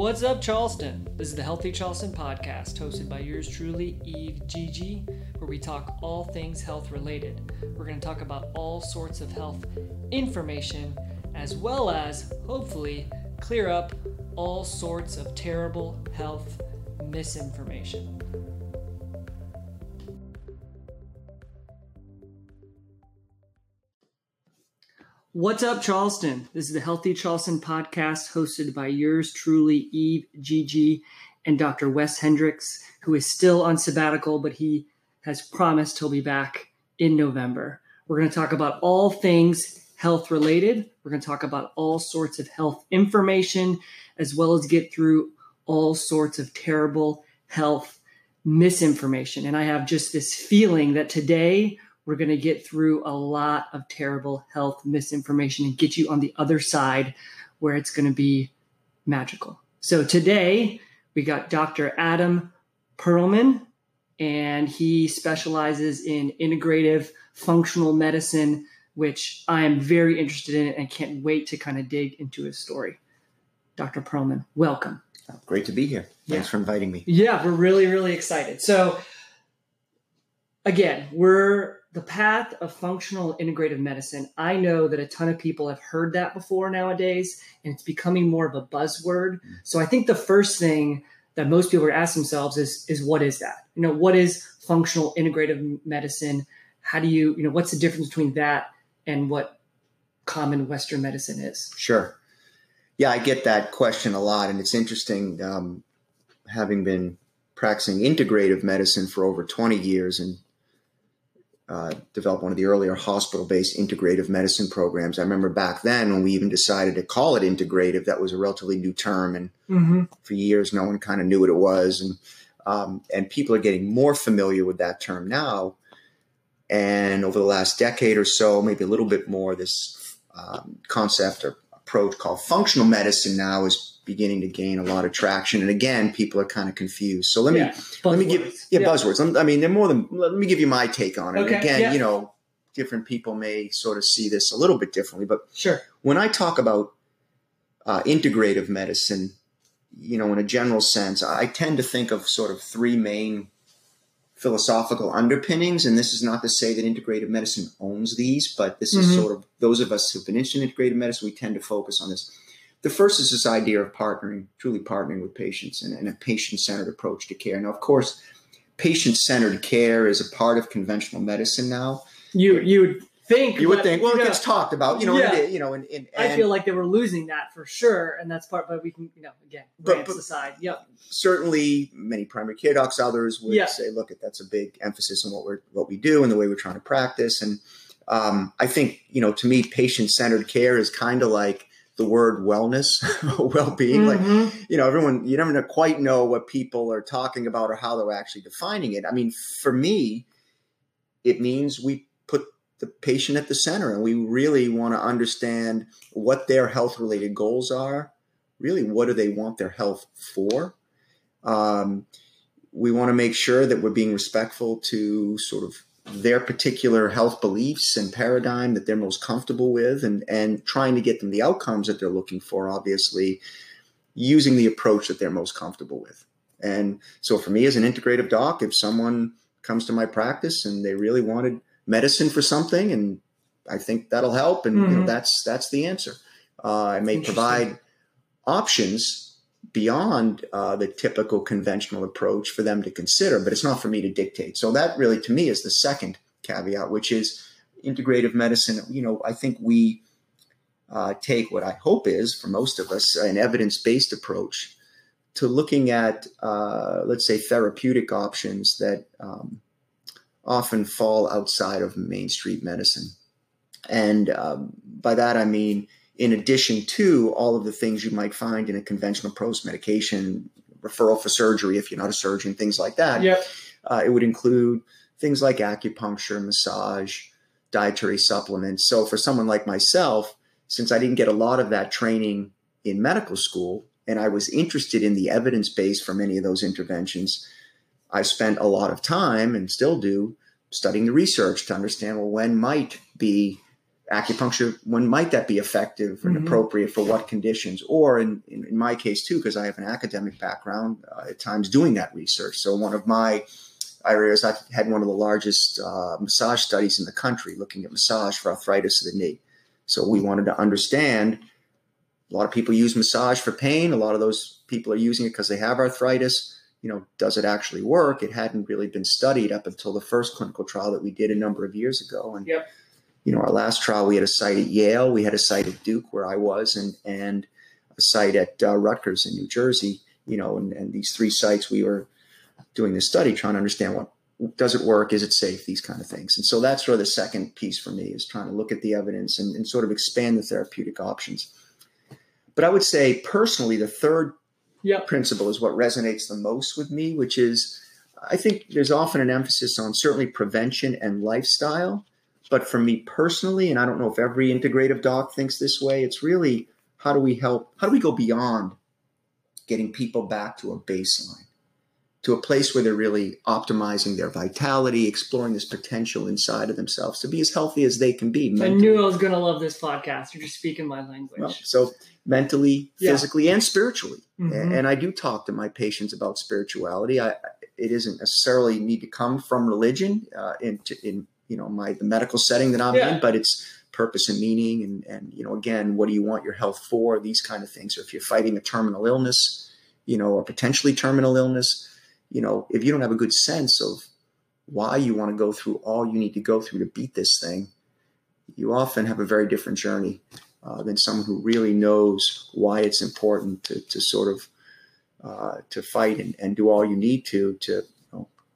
What's up, Charleston? This is the Healthy Charleston podcast, hosted by yours truly, Eve Gigi, where we talk all things health related. We're going to talk about all sorts of health information, as well as, hopefully, clear up all sorts of terrible health misinformation. What's up, Charleston? This is the Healthy Charleston podcast hosted by yours truly, Eve Gigi, and Dr. Wes Hendricks, who is still on sabbatical, but he has promised he'll be back in November. We're going to talk about all things health related. We're going to talk about all sorts of health information, as well as get through all sorts of terrible health misinformation. And I have just this feeling that today we're going to get through a lot of terrible health misinformation and get you on the other side where it's going to be magical. So today we got Dr. Adam Perlman, and he specializes in integrative functional medicine, which I am very interested in and can't wait to kind of dig into his story. Dr. Perlman, welcome. Great to be here. Thanks yeah. for inviting me. Yeah, we're really, really excited. So, again, we're the path of functional integrative medicine, I know that a ton of people have heard that before nowadays, and it's becoming more of a buzzword. So I think the first thing that most people are asking themselves is, is what is that? You know, what is functional integrative medicine? How do you, you know, what's the difference between that and what common Western medicine is? Sure. Yeah, I get that question a lot, and it's interesting. Um, having been practicing integrative medicine for over 20 years and uh, developed one of the earlier hospital-based integrative medicine programs. I remember back then when we even decided to call it integrative, that was a relatively new term, and mm-hmm. for years no one kind of knew what it was, and um, and people are getting more familiar with that term now. And over the last decade or so, maybe a little bit more, this um, concept or approach called functional medicine now is beginning to gain a lot of traction. And again, people are kind of confused. So let me yeah, let me give yeah, yeah. buzzwords. I mean, they're more than let me give you my take on it. Okay, again, yeah. you know, different people may sort of see this a little bit differently, but sure. When I talk about uh, integrative medicine, you know, in a general sense, I tend to think of sort of three main philosophical underpinnings. And this is not to say that integrative medicine owns these, but this mm-hmm. is sort of those of us who've been interested in integrative medicine, we tend to focus on this. The first is this idea of partnering, truly partnering with patients and, and a patient centered approach to care. Now, of course, patient centered care is a part of conventional medicine now. You you would think you would think well it gets talked about you know yeah. you know and, and, and, I feel like they were losing that for sure and that's part but we can you know again but, but aside yep certainly many primary care docs others would yeah. say look that's a big emphasis on what we're what we do and the way we're trying to practice and um, I think you know to me patient centered care is kind of like the word wellness, well-being. Mm-hmm. Like, you know, everyone, you never quite know what people are talking about or how they're actually defining it. I mean, for me, it means we put the patient at the center and we really want to understand what their health-related goals are. Really, what do they want their health for? Um, we want to make sure that we're being respectful to sort of their particular health beliefs and paradigm that they're most comfortable with and, and trying to get them the outcomes that they're looking for, obviously, using the approach that they're most comfortable with. And so for me as an integrative doc, if someone comes to my practice and they really wanted medicine for something and I think that'll help and mm-hmm. you know, mm-hmm. that's that's the answer. Uh, I may provide options beyond uh, the typical conventional approach for them to consider, but it's not for me to dictate. So that really, to me, is the second caveat, which is integrative medicine. You know, I think we uh, take what I hope is, for most of us, an evidence-based approach to looking at, uh, let's say, therapeutic options that um, often fall outside of mainstream medicine. And um, by that I mean in addition to all of the things you might find in a conventional post medication referral for surgery if you're not a surgeon, things like that. Yep. Uh, it would include things like acupuncture, massage, dietary supplements. So for someone like myself, since I didn't get a lot of that training in medical school, and I was interested in the evidence base for many of those interventions, I spent a lot of time and still do studying the research to understand well when might be acupuncture, when might that be effective and mm-hmm. appropriate for what conditions? Or in, in, in my case, too, because I have an academic background, uh, at times doing that research. So one of my areas, I've had one of the largest uh, massage studies in the country looking at massage for arthritis of the knee. So we wanted to understand a lot of people use massage for pain. A lot of those people are using it because they have arthritis. You know, does it actually work? It hadn't really been studied up until the first clinical trial that we did a number of years ago. And yep you know, our last trial, we had a site at Yale, we had a site at Duke where I was, and and a site at uh, Rutgers in New Jersey. You know, and, and these three sites, we were doing this study, trying to understand what does it work, is it safe, these kind of things. And so that's sort of the second piece for me is trying to look at the evidence and, and sort of expand the therapeutic options. But I would say personally, the third yep. principle is what resonates the most with me, which is I think there's often an emphasis on certainly prevention and lifestyle but for me personally, and I don't know if every integrative doc thinks this way, it's really how do we help, how do we go beyond getting people back to a baseline, to a place where they're really optimizing their vitality, exploring this potential inside of themselves to be as healthy as they can be. Mentally. I knew I was going to love this podcast. You're just speaking my language. Well, so mentally, yeah. physically, and spiritually. Mm-hmm. And I do talk to my patients about spirituality. I, it doesn't necessarily need to come from religion uh, in, in you know my the medical setting that I'm yeah. in, but it's purpose and meaning and and you know again what do you want your health for these kind of things or if you're fighting a terminal illness you know or potentially terminal illness you know if you don't have a good sense of why you want to go through all you need to go through to beat this thing you often have a very different journey uh, than someone who really knows why it's important to, to sort of uh, to fight and, and do all you need to to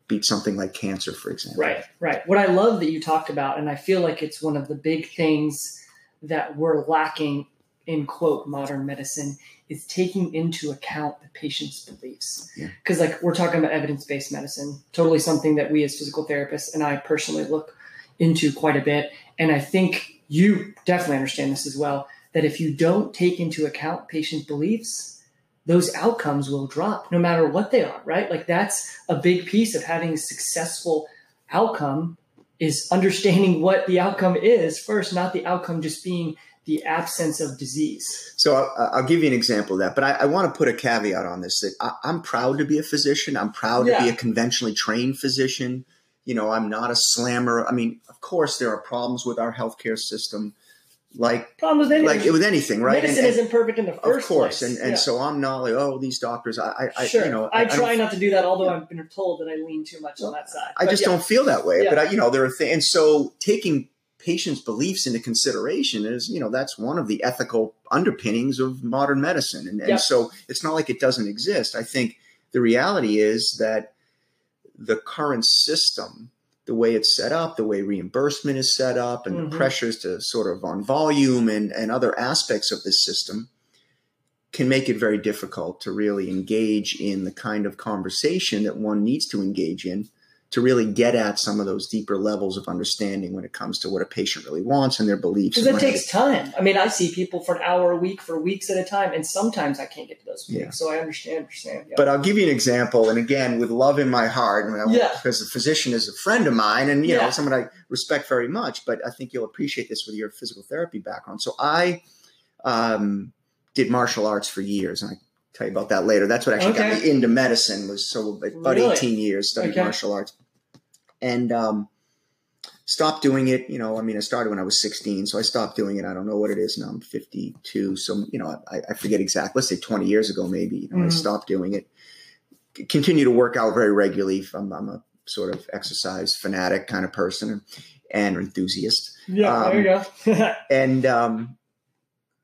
beat something like cancer, for example. Right, right. What I love that you talked about, and I feel like it's one of the big things that we're lacking in quote modern medicine is taking into account the patient's beliefs. Because yeah. like we're talking about evidence-based medicine, totally something that we as physical therapists and I personally look into quite a bit. And I think you definitely understand this as well, that if you don't take into account patient beliefs, those outcomes will drop no matter what they are, right? Like that's a big piece of having a successful outcome is understanding what the outcome is first, not the outcome just being the absence of disease. So I'll, I'll give you an example of that, but I, I, want to put a caveat on this that I, am proud to be a physician. I'm proud yeah. to be a conventionally trained physician. You know, I'm not a slammer. I mean, of course, there are problems with our healthcare system like problem with like with anything, right? Medicine and, isn't perfect in the first Of course, place. and and yeah. so I'm not like oh these doctors. I, I sure. you know I, I try not to do that, although I've been told that I lean too much well, on that side. I just yeah. don't feel that way, yeah. but I, you know there are things, and so taking patients' beliefs into consideration is you know that's one of the ethical underpinnings of modern medicine, and, and so it's not like it doesn't exist. I think the reality is that the current system the way it's set up, the way reimbursement is set up, and mm-hmm. the pressures to sort of on volume and, and other aspects of this system can make it very difficult to really engage in the kind of conversation that one needs to engage in to really get at some of those deeper levels of understanding when it comes to what a patient really wants and their beliefs. Because it takes time. I mean, I see people for an hour a week for weeks at a time, and sometimes I can't get to those. Yeah. So I understand. Understand. Yeah. But I'll give you an example, and again, with love in my heart, yeah. because the physician is a friend of mine, and you know, someone I respect very much. But I think you'll appreciate this with your physical therapy background. So I um, did martial arts for years, and I tell you about that later. That's what actually okay. got me into medicine. Was so about really? eighteen years studied okay. martial arts and um, stopped doing it. You know, I mean, I started when I was 16, so I stopped doing it. I don't know what it is now. I'm 52, so you know, I, I forget exactly. Let's say 20 years ago, maybe. You know, mm-hmm. I stopped doing it. Continue to work out very regularly. I'm, I'm, a sort of exercise fanatic kind of person and enthusiast. Yeah, um, there you go. and um,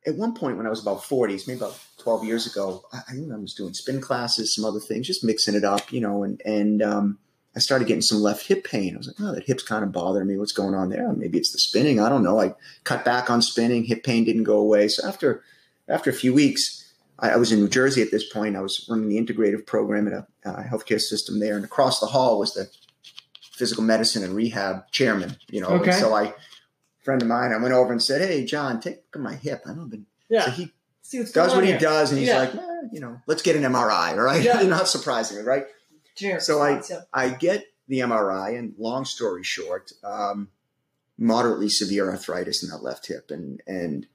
at one point when I was about 40s, maybe about 12 years ago, I, I was doing spin classes, some other things, just mixing it up, you know, and and um, I started getting some left hip pain. I was like, oh, that hip's kind of bothering me. What's going on there? Maybe it's the spinning. I don't know. I cut back on spinning. Hip pain didn't go away. So after after a few weeks, I, I was in New Jersey at this point. I was running the integrative program at a, a healthcare system there, and across the hall was the physical medicine and rehab chairman. You know, okay. so I friend of mine, I went over and said, "Hey, John, take a look at my hip. I don't been." Yeah. So he does what he does, and he's yeah. like, eh, you know, let's get an MRI, right? Yeah. Not surprisingly, right? So I, I get the MRI, and long story short, um, moderately severe arthritis in that left hip. And, and,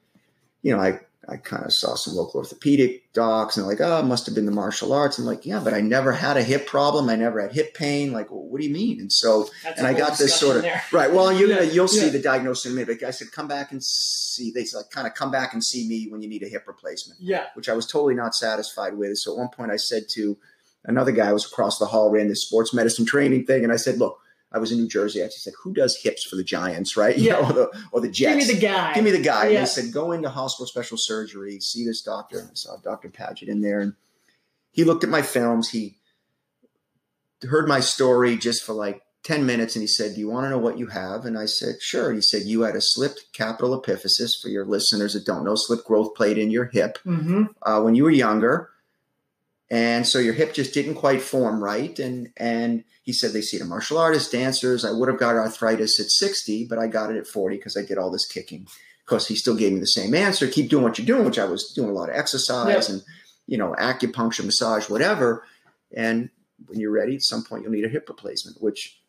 you know, I, I kind of saw some local orthopedic docs and like, oh, it must have been the martial arts. I'm like, yeah, but I never had a hip problem. I never had hip pain. Like, well, what do you mean? And so, That's and I got this sort of, there. right. Well, you're yeah. gonna, you'll yeah. see the diagnosis in a minute. But I said, come back and see, they said, kind of come back and see me when you need a hip replacement. Yeah. Which I was totally not satisfied with. So at one point I said to another guy was across the hall, ran this sports medicine training thing. And I said, look, I was in New Jersey. I just said, "Who does hips for the Giants, right? You yeah. know, or the, or the Jets. Give me the guy. Give me the guy." Yeah. And they said, "Go into hospital special surgery, see this doctor." And I saw Dr. Paget in there, and he looked at my films. He heard my story just for like ten minutes, and he said, "Do you want to know what you have?" And I said, "Sure." And he said, "You had a slipped capital epiphysis. For your listeners that don't know, slipped growth plate in your hip mm-hmm. uh, when you were younger." And so your hip just didn't quite form right. And and he said they see in martial artists dancers. I would have got arthritis at 60 but i got it at 40 because i did all this kicking. Because he still gave me the same answer keep doing what you're doing which i was doing a lot of exercise yep. and you know acupuncture massage whatever. And when you're ready at some point you'll need a hip replacement which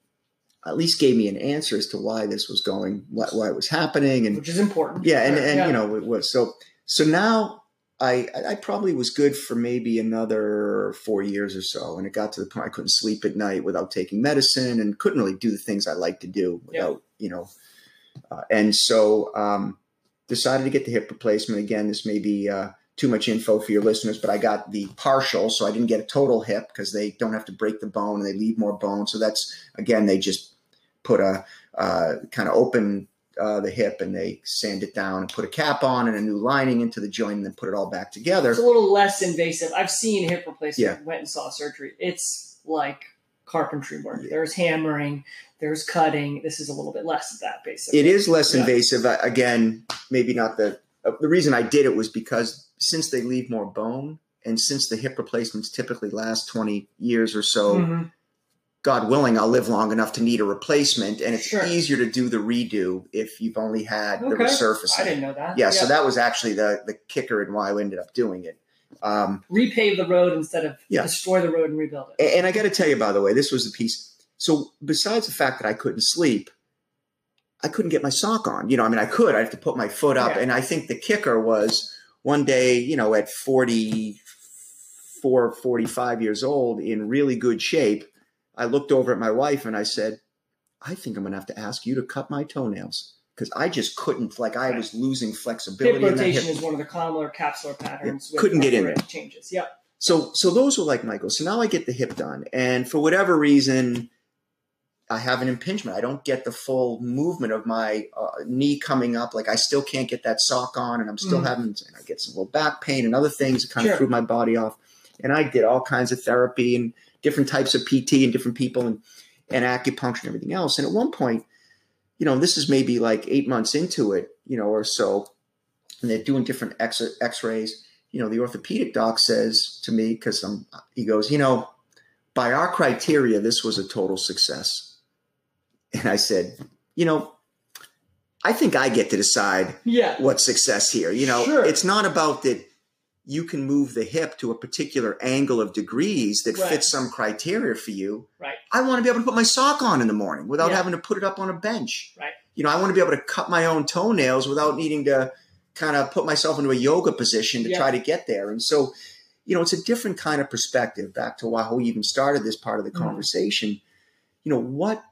at least gave me an answer as to why this was going why, why it was happening and which is important. Yeah and, and yeah. you know it was so so now I, I probably was good for maybe another four years or so. And it got to the point I couldn't sleep at night without taking medicine and couldn't really do the things I like to do without, yeah. you know. Uh, and so um, decided to get the hip replacement. Again, this may be uh, too much info for your listeners, but I got the partial. So I didn't get a total hip because they don't have to break the bone and they leave more bone. So that's, again, they just put a uh, kind of open uh, the hip and they sand it down and put a cap on and a new lining into the joint and then put it all back together. It's a little less invasive. I've seen hip replacement, yeah. went and saw surgery. It's like carpentry work. Yeah. There's hammering, there's cutting. This is a little bit less of that, basically. It is less yeah. invasive. Again, maybe not the uh, the reason I did it was because since they leave more bone and since the hip replacements typically last 20 years or so, mm-hmm. God willing, I'll live long enough to need a replacement, and it's sure. easier to do the redo if you've only had okay. the resurfacing. I didn't know that. Yeah, yeah, so that was actually the the kicker and why I ended up doing it. Um, Repave the road instead of yeah. destroy the road and rebuild it. And, and I got to tell you, by the way, this was the piece. So besides the fact that I couldn't sleep, I couldn't get my sock on. You know, I mean, I could. I have to put my foot up, yeah. and I think the kicker was one day, you know, at 44, 45 years old, in really good shape I looked over at my wife and I said, I think I'm going to have to ask you to cut my toenails because I just couldn't. Like I was losing flexibility. Hip rotation hip. is one of the columnar capsular patterns. Yeah, couldn't get in there. Changes. Yep. So so those were like Michael. So now I get the hip done, and for whatever reason, I have an impingement. I don't get the full movement of my uh, knee coming up. Like I still can't get that sock on, and I'm still mm. having. And I get some little back pain and other things that kind sure. of threw my body off. And I did all kinds of therapy and different types of PT and different people and, and acupuncture and everything else. And at one point, you know, this is maybe like eight months into it, you know, or so, and they're doing different x X rays. You know, the orthopedic doc says to me, because I'm, he goes, you know, by our criteria, this was a total success. And I said, you know, I think I get to decide yeah. what success here. You know, sure. it's not about that you can move the hip to a particular angle of degrees that right. fits some criteria for you. Right. I want to be able to put my sock on in the morning without yeah. having to put it up on a bench. Right. You know, I want to be able to cut my own toenails without needing to kind of put myself into a yoga position to yeah. try to get there. And so, you know, it's a different kind of perspective back to why we even started this part of the mm-hmm. conversation. You know, what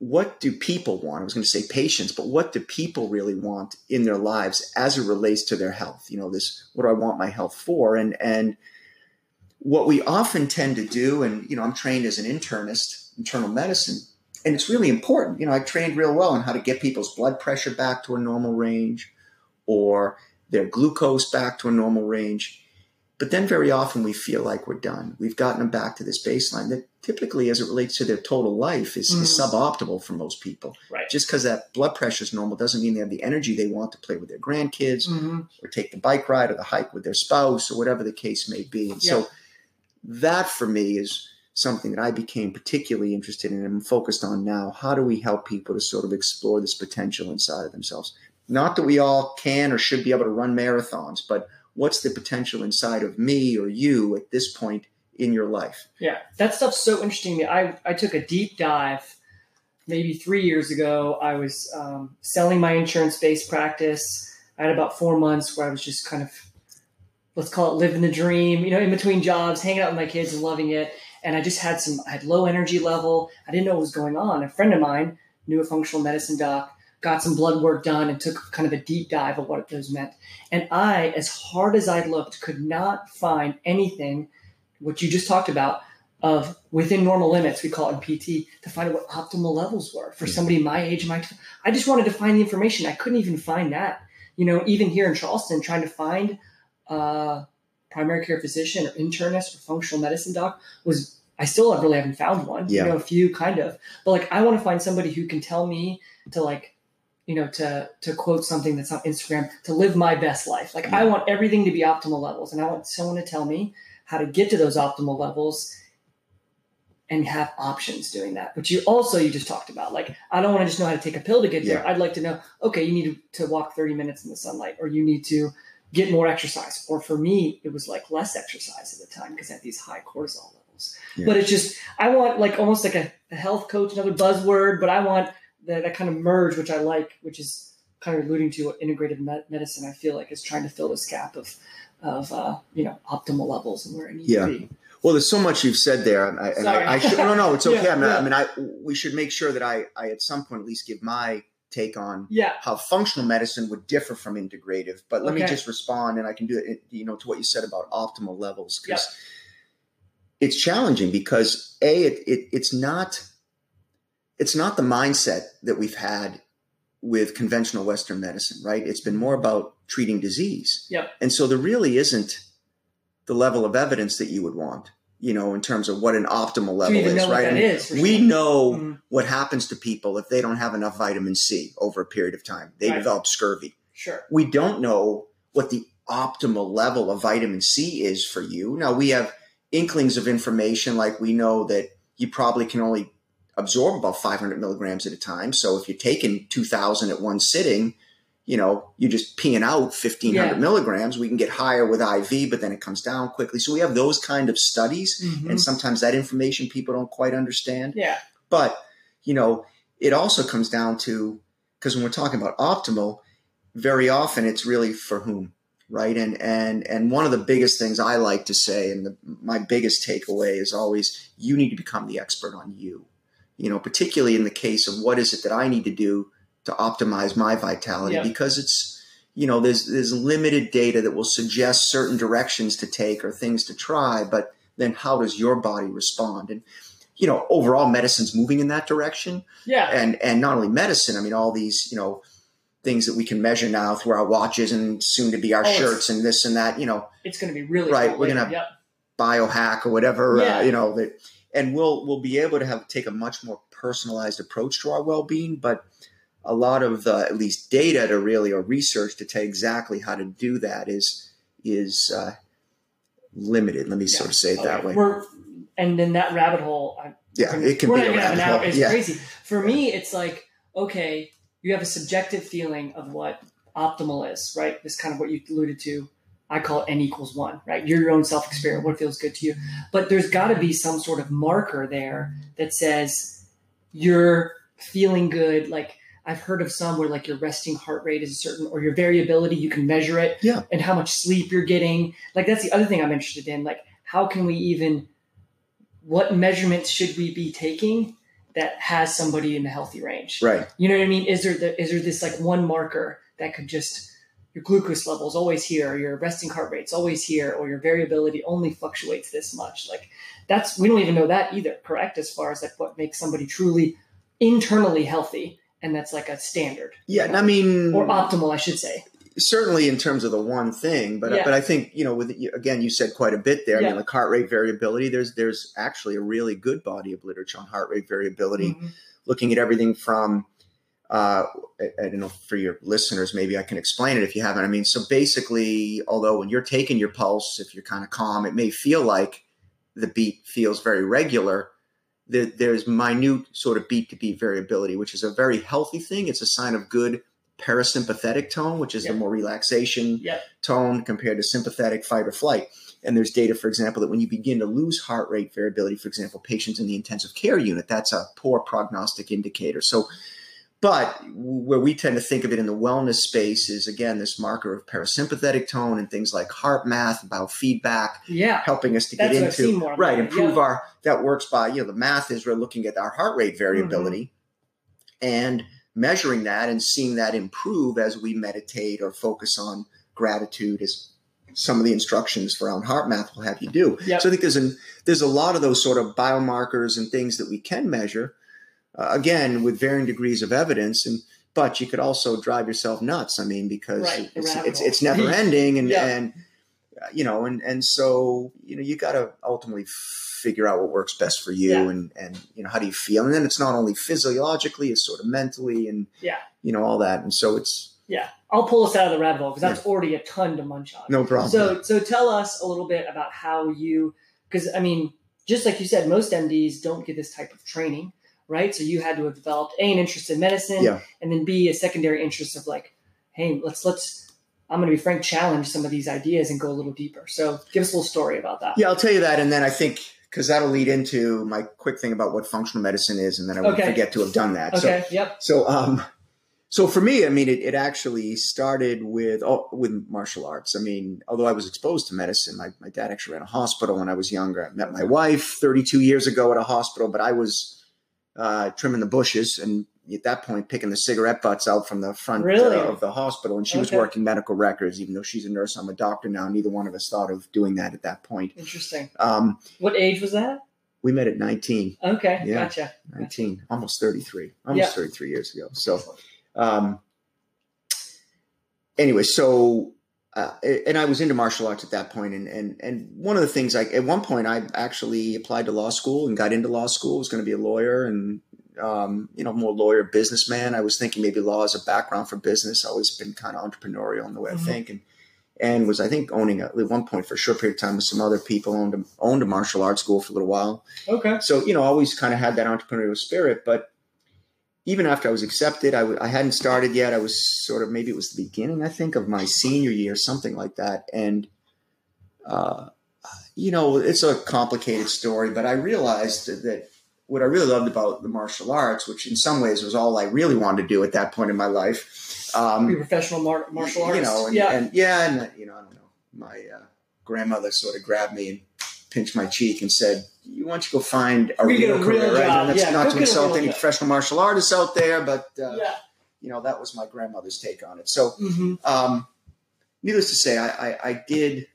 what do people want? I was going to say patients, but what do people really want in their lives as it relates to their health? You know, this what do I want my health for? And and what we often tend to do, and you know, I'm trained as an internist, internal medicine, and it's really important. You know, I trained real well on how to get people's blood pressure back to a normal range or their glucose back to a normal range. But then very often we feel like we're done. We've gotten them back to this baseline that typically, as it relates to their total life, is, mm. is suboptimal for most people. Right. Just because that blood pressure is normal doesn't mean they have the energy they want to play with their grandkids mm-hmm. or take the bike ride or the hike with their spouse or whatever the case may be. And yeah. so that for me is something that I became particularly interested in and focused on now. How do we help people to sort of explore this potential inside of themselves? Not that we all can or should be able to run marathons, but what's the potential inside of me or you at this point in your life? Yeah, that stuff's so interesting. I, I took a deep dive maybe three years ago, I was um, selling my insurance based practice. I had about four months where I was just kind of, let's call it living the dream, you know, in between jobs, hanging out with my kids and loving it. And I just had some, I had low energy level. I didn't know what was going on. A friend of mine knew a functional medicine doc, got some blood work done and took kind of a deep dive of what those meant. And I, as hard as I looked, could not find anything, what you just talked about, of within normal limits, we call it in PT, to find out what optimal levels were for hmm. somebody my age. My, I just wanted to find the information. I couldn't even find that. You know, even here in Charleston, trying to find a primary care physician or internist or functional medicine doc was. I still really haven't found one. Yeah. You know, a few kind of, but like I want to find somebody who can tell me to like you know, to to quote something that's on Instagram, to live my best life. Like yeah. I want everything to be optimal levels, and I want someone to tell me how to get to those optimal levels and have options doing that. But you also you just talked about like I don't want to just know how to take a pill to get there. Yeah. I'd like to know, okay, you need to, to walk 30 minutes in the sunlight or you need to get more exercise. Or for me, it was like less exercise at the time because I had these high cortisol levels. Yeah. But it's just I want like almost like a, a health coach, another buzzword, but I want that, that kind of merge, which I like, which is kind of alluding to what integrative medicine I feel like is trying to fill this gap of of uh, you know optimal levels and where it needs yeah. to be. Well, there's so much you've said there. I, I, I should, no, no, it's okay. yeah, I, mean, yeah. I mean, I we should make sure that I, I at some point at least give my take on yeah. how functional medicine would differ from integrative. But let okay. me just respond, and I can do it. You know, to what you said about optimal levels because it's challenging because a it, it it's not it's not the mindset that we've had with conventional Western medicine, right? It's been more about treating disease. Yep. And so there really isn't the level of evidence that you would want, you know, in terms of what an optimal level is, right? Is, we sure. know mm-hmm. what happens to people if they don't have enough vitamin C over a period of time. They right. develop scurvy. Sure. We don't know what the optimal level of vitamin C is for you. Now we have inklings of information like we know that you probably can only absorb about 500 milligrams at a time. So if you're taking 2000 at one sitting, you know, you're just peeing out 1500 yeah. milligrams. We can get higher with IV, but then it comes down quickly. So we have those kind of studies. Mm-hmm. And sometimes that information people don't quite understand. Yeah. But, you know, it also comes down to, because when we're talking about optimal, very often it's really for whom right and and and one of the biggest things i like to say and the, my biggest takeaway is always you need to become the expert on you you know particularly in the case of what is it that i need to do to optimize my vitality yeah. because it's you know there's there's limited data that will suggest certain directions to take or things to try but then how does your body respond and you know overall medicine's moving in that direction yeah and and not only medicine i mean all these you know things that we can measure now through our watches and soon to be our oh, shirts and this and that you know it's going to be really right we're going to yep. biohack or whatever uh, yeah. uh, you know that and we'll we'll be able to have take a much more personalized approach to our well-being but a lot of the at least data to really or research to tell exactly how to do that is is uh, limited. Let me yeah. sort of say it okay. that way. We're, and then that rabbit hole. I, yeah, it can be a rabbit hole. It's yeah. crazy. For me, it's like okay, you have a subjective feeling of what optimal is, right? This kind of what you alluded to. I call it n equals one, right? You're your own self experience, what feels good to you. But there's got to be some sort of marker there that says you're feeling good, like I've heard of some where like your resting heart rate is a certain or your variability, you can measure it. Yeah. And how much sleep you're getting. Like that's the other thing I'm interested in. Like how can we even what measurements should we be taking that has somebody in the healthy range? Right. You know what I mean? Is there the, is there this like one marker that could just your glucose level is always here, your resting heart rate's always here, or your variability only fluctuates this much. Like that's we don't even know that either, correct? As far as like what makes somebody truly internally healthy and that's like a standard. Yeah, I mean, or optimal, I should say. Certainly, in terms of the one thing, but yeah. but I think you know, with again, you said quite a bit there. Yeah. I mean, like heart rate variability. There's there's actually a really good body of literature on heart rate variability, mm-hmm. looking at everything from. Uh, I, I don't know for your listeners, maybe I can explain it if you haven't. I mean, so basically, although when you're taking your pulse, if you're kind of calm, it may feel like the beat feels very regular there's minute sort of beat to beat variability, which is a very healthy thing. It's a sign of good parasympathetic tone, which is Yep. the more relaxation Yep. tone compared to sympathetic fight or flight. And there's data, for example, that when you begin to lose heart rate variability, for example, patients in the intensive care unit, that's a poor prognostic indicator. So, but where we tend to think of it in the wellness space is again this marker of parasympathetic tone and things like HeartMath, biofeedback, Yeah. helping us to That's get into more right improve yeah. our that works by you know the math is we're looking at our heart rate variability Mm-hmm. and measuring that and seeing that improve as we meditate or focus on gratitude is some of the instructions around HeartMath will have you do Yep. so i think there's an there's a lot of those sort of biomarkers and things that we can measure uh, again with varying degrees of evidence and but you could also drive yourself nuts i mean because Right, it's, it's, it's never ending and Yeah. and uh, you know and and so you know you got to ultimately figure out what works best for you Yeah. and and you know how do you feel and then it's not only physiologically it's sort of mentally and Yeah. you know all that and so it's Yeah. I'll pull us out of the rabbit hole because that's already a ton to munch on. no problem So, so tell us a little bit about how you, because I mean, just like you said, most MDs don't get this type of training, right? So you had to have developed a an interest in medicine, Yeah. and then b a secondary interest of like, hey, let's let's. I'm going to be frank, challenge some of these ideas and go a little deeper. So, give us a little story about that. yeah i'll tell you that and then i think because that'll lead into my quick thing about what functional medicine is and then i won't Okay. forget to have done that so Okay. Yep. So, um, so for me, I mean, it, it actually started with oh, with martial arts. I mean, although I was exposed to medicine, my, my dad actually ran a hospital when I was younger. I met my wife 32 years ago at a hospital, but I was uh, trimming the bushes and at that point picking the cigarette butts out from the front Really? uh, of the hospital. And she was working medical records, even though she's a nurse. I'm a doctor now. Neither one of us thought of doing that at that point. Interesting. Um, What age was that? we met at 19. Okay. Yeah. Gotcha. 19, almost 33, almost Yeah. 33 years ago. So, um, anyway, so, uh, and I was into martial arts at that point, and and and one of the things, like at one point, I actually applied to law school and got into law school. was going to be a lawyer, and um, you know, more lawyer, businessman. I was thinking maybe law as a background for business. Always been kind of entrepreneurial in the way Mhm. I think, and and was I think owning a, at one point for a short period of time with some other people owned a, owned a martial arts school for a little while Okay. so you know always kind of had that entrepreneurial spirit but even after i was accepted I w- I hadn't started yet i was sort of maybe it was the beginning i think of my senior year something like that and uh, you know it's a complicated story but i realized that what i really loved about the martial arts which in some ways was all i really wanted to do at that point in my life um, Be a professional mar- martial arts. you know, and, yeah. and yeah, and you know, I don't know. My uh, grandmother sort of grabbed me and pinched my cheek and said, "You want to go find a real a real career, right?" job. And that's Yeah, not to insult any job. professional martial artists out there, but uh, yeah. you know, that was my grandmother's take on it. So, hmm um, needless to say, I, I, I did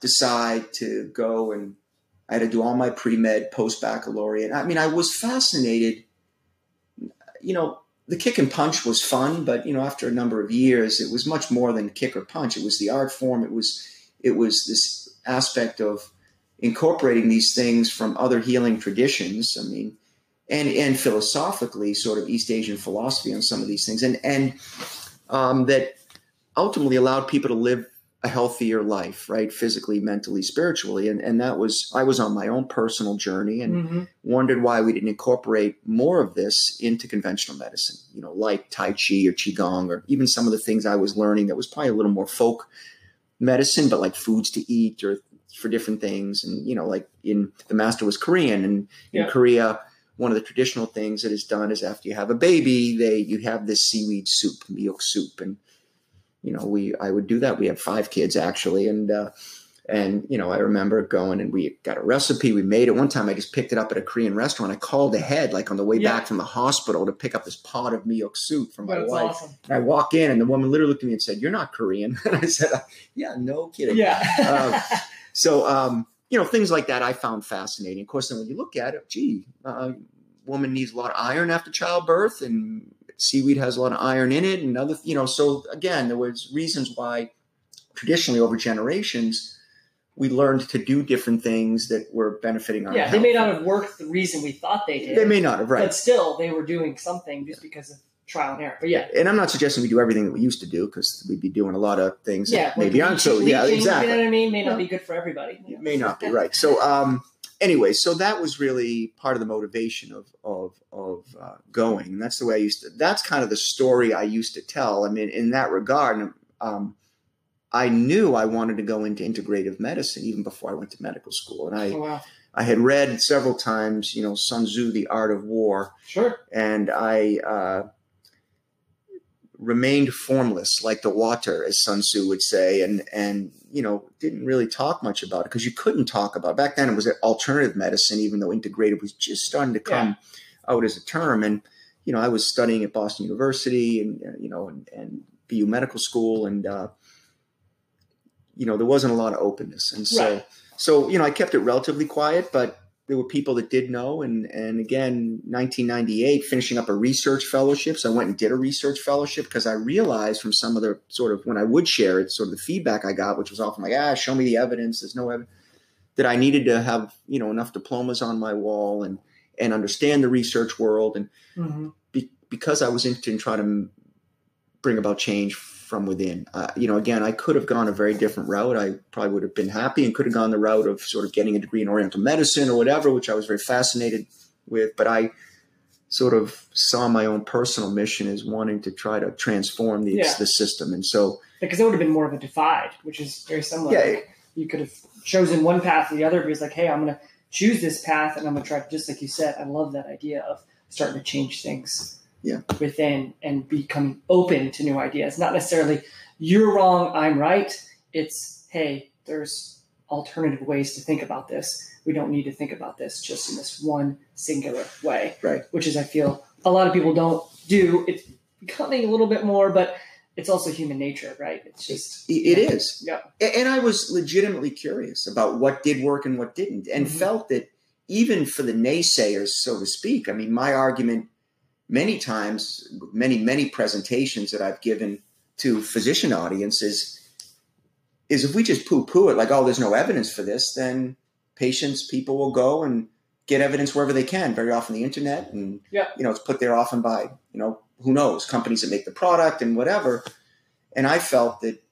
decide to go and I had to do all my pre med, post baccalaureate. I mean, I was fascinated. You know, the kick and punch was fun, but you know, after a number of years, it was much more than kick or punch. It was the art form. It was it was this aspect of incorporating these things from other healing traditions. I mean, and and philosophically, sort of East Asian philosophy on some of these things, and and um, that ultimately allowed people to live a healthier life, right? Physically, mentally, spiritually. And, and that was, I was on my own personal journey and hmm wondered why we didn't incorporate more of this into conventional medicine, you know, like Tai Chi or Qigong, or even some of the things I was learning that was probably a little more folk medicine, but like foods to eat or for different things. And, you know, like in the master was Korean and in Yeah. Korea, one of the traditional things that is done is after you have a baby, they, you have this seaweed soup, miyeok soup. And, you know, we, I would do that. We had five kids actually. And, uh, and, you know, I remember going and we got a recipe. We made it. One time I just picked it up at a Korean restaurant. I called ahead, like on the way Yeah. back from the hospital to pick up this pot of miyeok soup from my wife. awesome. And I walk in and the woman literally looked at me and said, You're not Korean. And I said, Yeah, no kidding. Yeah. Uh, So, um, you know, things like that I found fascinating. Of course, then when you look at it, gee, uh, woman needs a lot of iron after childbirth, and seaweed has a lot of iron in it, and other, you know. So again, there was reasons why traditionally over generations we learned to do different things that were benefiting our health. yeah, they may not have worked the reason we thought they did. They may not have, right? But still, they were doing something just because of trial and error. But yeah, and I'm not suggesting we do everything that we used to do because we'd be doing a lot of things yeah, that maybe like aren't so. Yeah, leaching, exactly. You know what I mean? May not Yeah. be good for everybody. It may not be right. So, um, anyway, so that was really part of the motivation of of of uh, going, and that's the way I used to. That's kind of the story I used to tell. I mean, in that regard, um, I knew I wanted to go into integrative medicine even before I went to medical school, and I. Oh, wow. I had read several times, you know, Sun Tzu, The Art of War. Sure. And I uh, remained formless like the water, as Sun Tzu would say, and and you know didn't really talk much about it because you couldn't talk about it. back then. It was alternative medicine, even though integrative was just starting to come yeah. out as a term. And you know, I was studying at Boston University, and uh, you know, and, and BU Medical School, and uh, you know, there wasn't a lot of openness, and so right. so you know, I kept it relatively quiet, but there were people that did know. And, and again, 1998, finishing up a research fellowship. So I went and did a research fellowship because I realized from some of the sort of, when I would share it, sort of the feedback I got, which was often like, ah, show me the evidence. There's no evidence that I needed to have, you know, enough diplomas on my wall and, and understand the research world. And mm-hmm. be, because I was interested in trying to bring about change from within. Uh, you know, again, I could have gone a very different route. I probably would have been happy and could have gone the route of sort of getting a degree in Oriental medicine or whatever, which I was very fascinated with. But I sort of saw my own personal mission as wanting to try to transform the, yeah. the system. And so, because it would have been more of a divide, which is very similar. Yeah, like you could have chosen one path or the other, because like, hey, I'm going to choose this path, and I'm going to try. Just like you said, I love that idea of starting to change things yeah. within and becoming open to new ideas. Not necessarily you're wrong, I'm right. It's hey, there's alternative ways to think about this. We don't need to think about this just in this one singular way. Right. Which is I feel a lot of people don't do. It's becoming a little bit more, but it's also human nature, right? It's just it, it is. Yeah. And I was legitimately curious about what did work and what didn't, and mm-hmm. felt that even for the naysayers, so to speak. I mean, my argument many times, many, many presentations that I've given to physician audiences is if we just poo poo it like, oh, there's no evidence for this, then patients, people will go and get evidence wherever they can, very often the internet. And, yeah. you know, it's put there often by, you know, who knows, companies that make the product and whatever. And I felt that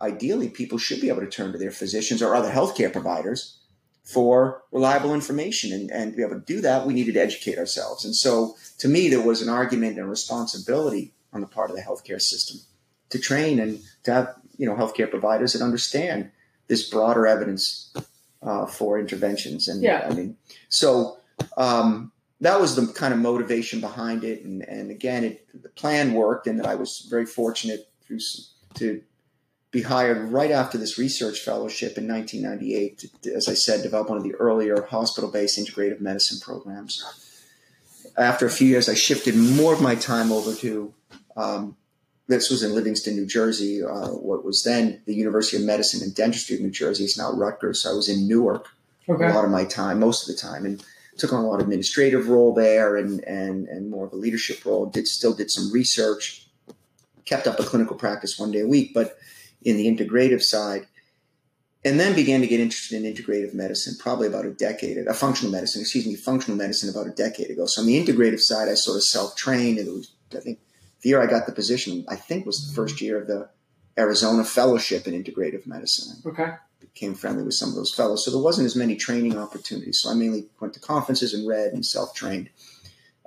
ideally people should be able to turn to their physicians or other healthcare providers for reliable information. And, and to be able to do that, we needed to educate ourselves. And so to me, there was an argument and responsibility on the part of the healthcare system to train and to have, you know, healthcare providers that understand this broader evidence uh, for interventions. And yeah. I mean, so um, that was the kind of motivation behind it. And, and again, it, the plan worked and that I was very fortunate through, to be hired right after this research fellowship in 1998 to, as I said, develop one of the earlier hospital-based integrative medicine programs. After a few years, I shifted more of my time over to um, this was in Livingston, New Jersey. Uh, what was then the University of Medicine and Dentistry of New Jersey. It's now Rutgers. So I was in Newark okay. a lot of my time, most of the time, and took on a lot of administrative role there and and and more of a leadership role. Did still did some research, kept up a clinical practice one day a week, but in the integrative side, and then began to get interested in integrative medicine probably about a decade, a functional medicine, excuse me, functional medicine about a decade ago. So on the integrative side, I sort of self-trained. And it was, I think, the year I got the position, I think was the first year of the Arizona Fellowship in Integrative Medicine. Okay. Became friendly with some of those fellows. So there wasn't as many training opportunities. So I mainly went to conferences and read and self-trained.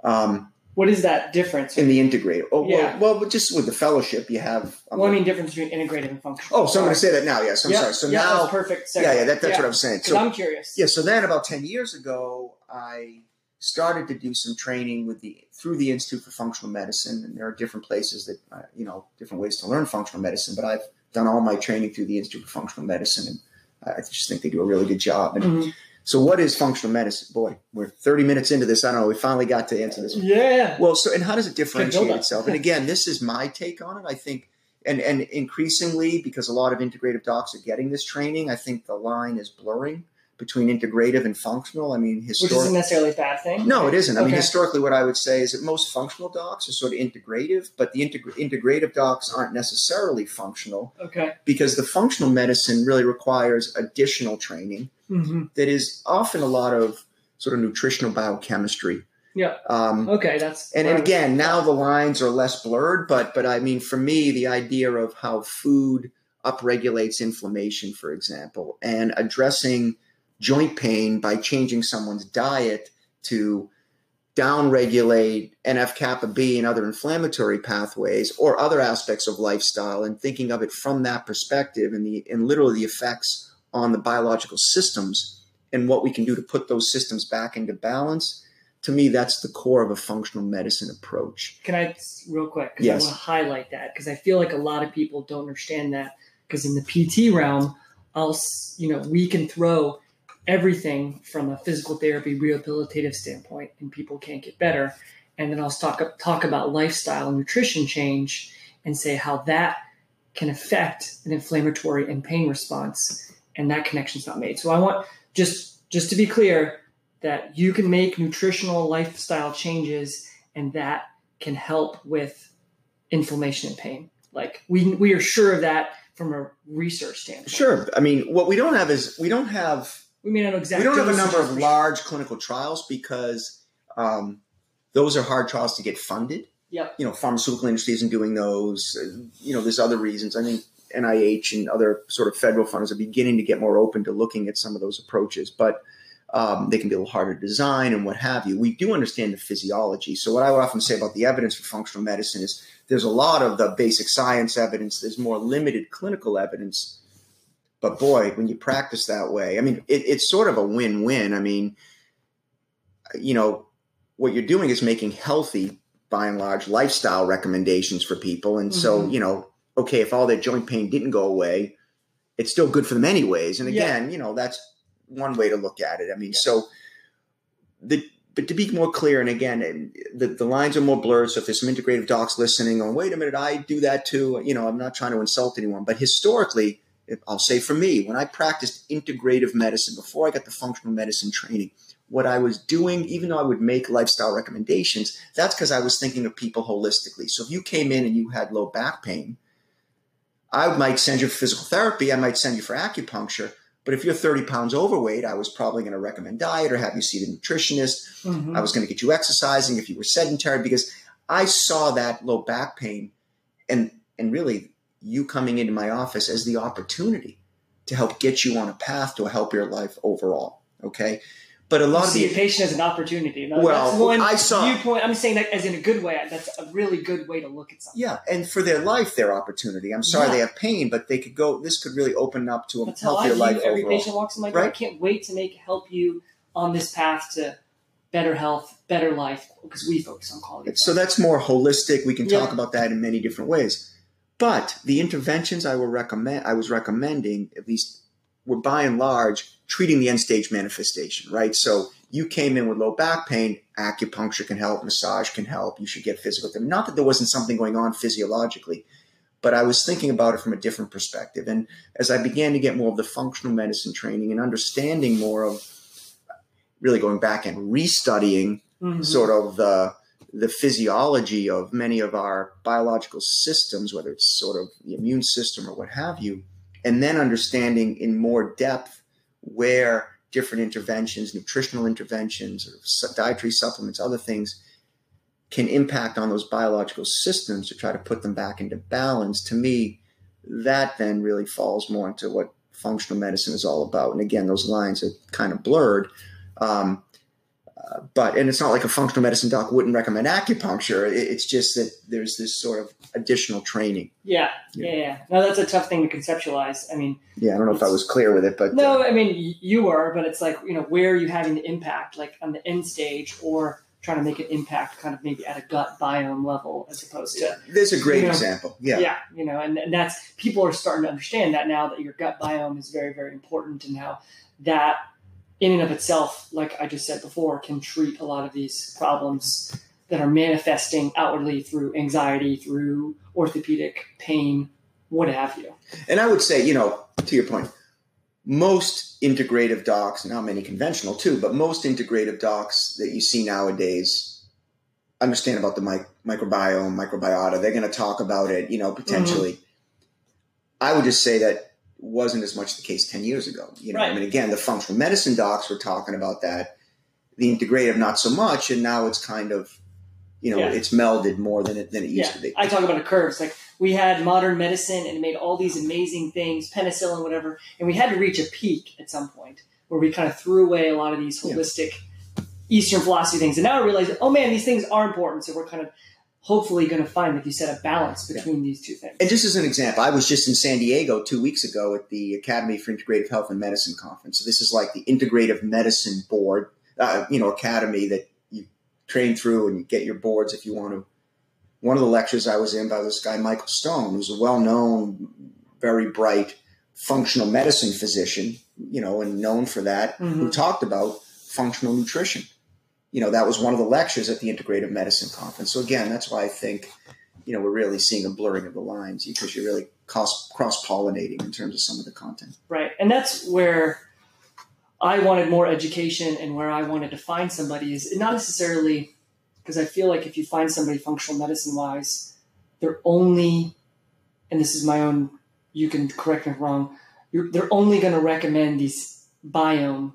Um, what is that difference in the integrator? Oh, yeah. well, well, just with the fellowship, you have. Um, well, I mean, difference between integrative and functional. Oh, so I'm going to say that now. Yes, I'm yep. sorry. So yep, now, perfect. Segue. Yeah, yeah, that, that's yeah. what I was saying. So I'm curious. Yeah, so then about ten years ago, I started to do some training with the through the Institute for Functional Medicine, and there are different places that uh, you know different ways to learn functional medicine. But I've done all my training through the Institute for Functional Medicine, and I just think they do a really good job. And mm-hmm. So, what is functional medicine? Boy, we're 30 minutes into this. I don't know. We finally got to answer this. One. Yeah. Well, so, and how does it differentiate itself? And again, this is my take on it. I think, and, and increasingly, because a lot of integrative docs are getting this training, I think the line is blurring between integrative and functional. I mean, historically, which isn't necessarily a bad thing. No, it isn't. I mean, historically, what I would say is that most functional docs are sort of integrative, but the integ- integrative docs aren't necessarily functional. Okay. Because the functional medicine really requires additional training mm-hmm. that is often a lot of sort of nutritional biochemistry. Yeah. Um, okay, that's and, and again now the lines are less blurred, but but I mean for me the idea of how food upregulates inflammation, for example, and addressing joint pain by changing someone's diet to downregulate NF kappa B and other inflammatory pathways or other aspects of lifestyle and thinking of it from that perspective and the and literally the effects on the biological systems and what we can do to put those systems back into balance to me that's the core of a functional medicine approach. Can i real quick because yes. i want to highlight that because i feel like a lot of people don't understand that because in the pt realm i'll you know we can throw everything from a physical therapy rehabilitative standpoint and people can't get better. And then i'll talk, talk about lifestyle and nutrition change and say how that can affect an inflammatory and pain response and that connection's not made so i want just just to be clear that you can make nutritional lifestyle changes and that can help with inflammation and pain like we we are sure of that from a research standpoint sure i mean what we don't have is we don't have we may not exactly. We don't have a number of large clinical trials because um, those are hard trials to get funded. Yep. You know, pharmaceutical industry isn't doing those. You know, there's other reasons. I think NIH and other sort of federal funds are beginning to get more open to looking at some of those approaches, but um, they can be a little harder to design and what have you. We do understand the physiology. So, what I would often say about the evidence for functional medicine is there's a lot of the basic science evidence, there's more limited clinical evidence but boy, when you practice that way, I mean, it, it's sort of a win win. I mean, you know, what you're doing is making healthy, by and large, lifestyle recommendations for people. And mm-hmm. so, you know, okay, if all their joint pain didn't go away, it's still good for them anyways. And again, yeah. you know, that's one way to look at it. I mean, so the but to be more clear, and again, the, the lines are more blurred. So if there's some integrative docs listening, on wait a minute, I do that too. You know, I'm not trying to insult anyone, but historically, I'll say for me, when I practiced integrative medicine before I got the functional medicine training, what I was doing, even though I would make lifestyle recommendations, that's because I was thinking of people holistically. So if you came in and you had low back pain, I might send you for physical therapy, I might send you for acupuncture. But if you're 30 pounds overweight, I was probably going to recommend diet or have you see the nutritionist. Mm-hmm. I was going to get you exercising if you were sedentary because I saw that low back pain and and really you coming into my office as the opportunity to help get you on a path to a healthier life overall. Okay. But a lot you of see the, a patient as an opportunity. Well, that's one I saw viewpoint. I'm saying that as in a good way. That's a really good way to look at something. Yeah, and for their life, their opportunity. I'm sorry yeah. they have pain, but they could go. This could really open up to a that's healthier life. Every overall. patient walks in my door. Right? I can't wait to make help you on this path to better health, better life, because we focus on quality. So that's more holistic. We can talk about that in many different ways. But the interventions I, will recommend, I was recommending, at least, were by and large treating the end stage manifestation, right? So you came in with low back pain, acupuncture can help, massage can help, you should get physical therapy. Not that there wasn't something going on physiologically, but I was thinking about it from a different perspective. And as I began to get more of the functional medicine training and understanding more of really going back and restudying mm-hmm. sort of the the physiology of many of our biological systems, whether it's sort of the immune system or what have you, and then understanding in more depth where different interventions, nutritional interventions, or dietary supplements, other things can impact on those biological systems to try to put them back into balance. To me, that then really falls more into what functional medicine is all about. And again, those lines are kind of blurred. Um, but and it's not like a functional medicine doc wouldn't recommend acupuncture. it's just that there's this sort of additional training. Yeah, yeah, yeah. yeah. No, that's a tough thing to conceptualize. I mean, yeah, I don't know if I was clear with it, but no, uh, I mean you were, but it's like you know where are you having the impact, like on the end stage, or trying to make an impact, kind of maybe at a gut biome level, as opposed to. There's a great you know, example. Yeah, yeah, you know, and, and that's people are starting to understand that now that your gut biome is very, very important, and how that in and of itself, like I just said before, can treat a lot of these problems that are manifesting outwardly through anxiety, through orthopedic pain, what have you. And I would say, you know, to your point, most integrative docs, not many conventional too, but most integrative docs that you see nowadays understand about the mic- microbiome, microbiota. They're going to talk about it, you know, potentially. Mm-hmm. I would just say that wasn't as much the case 10 years ago. You know, right. I mean, again, the functional medicine docs were talking about that, the integrative, not so much. And now it's kind of, you know, yeah. it's melded more than it, than it used yeah. to be. I talk about a curve. It's like we had modern medicine and it made all these amazing things, penicillin, whatever, and we had to reach a peak at some point where we kind of threw away a lot of these holistic yeah. Eastern philosophy things. And now I realize, oh man, these things are important. So we're kind of hopefully going to find, like you said, a balance between yeah. these two things. And just as an example, I was just in San Diego two weeks ago at the Academy for Integrative Health and Medicine conference. So this is like the Integrative Medicine Board, uh, you know, academy that you train through and you get your boards if you want to. One of the lectures I was in by this guy Michael Stone, who's a well-known, very bright functional medicine physician, you know, and known for that, mm-hmm. who talked about functional nutrition you know, that was one of the lectures at the Integrative Medicine Conference. So again, that's why I think, you know, we're really seeing a blurring of the lines because you're really cross pollinating in terms of some of the content. Right, and that's where I wanted more education and where I wanted to find somebody is not necessarily because I feel like if you find somebody functional medicine wise, they're only, and this is my own, you can correct me if wrong, they're only going to recommend these biome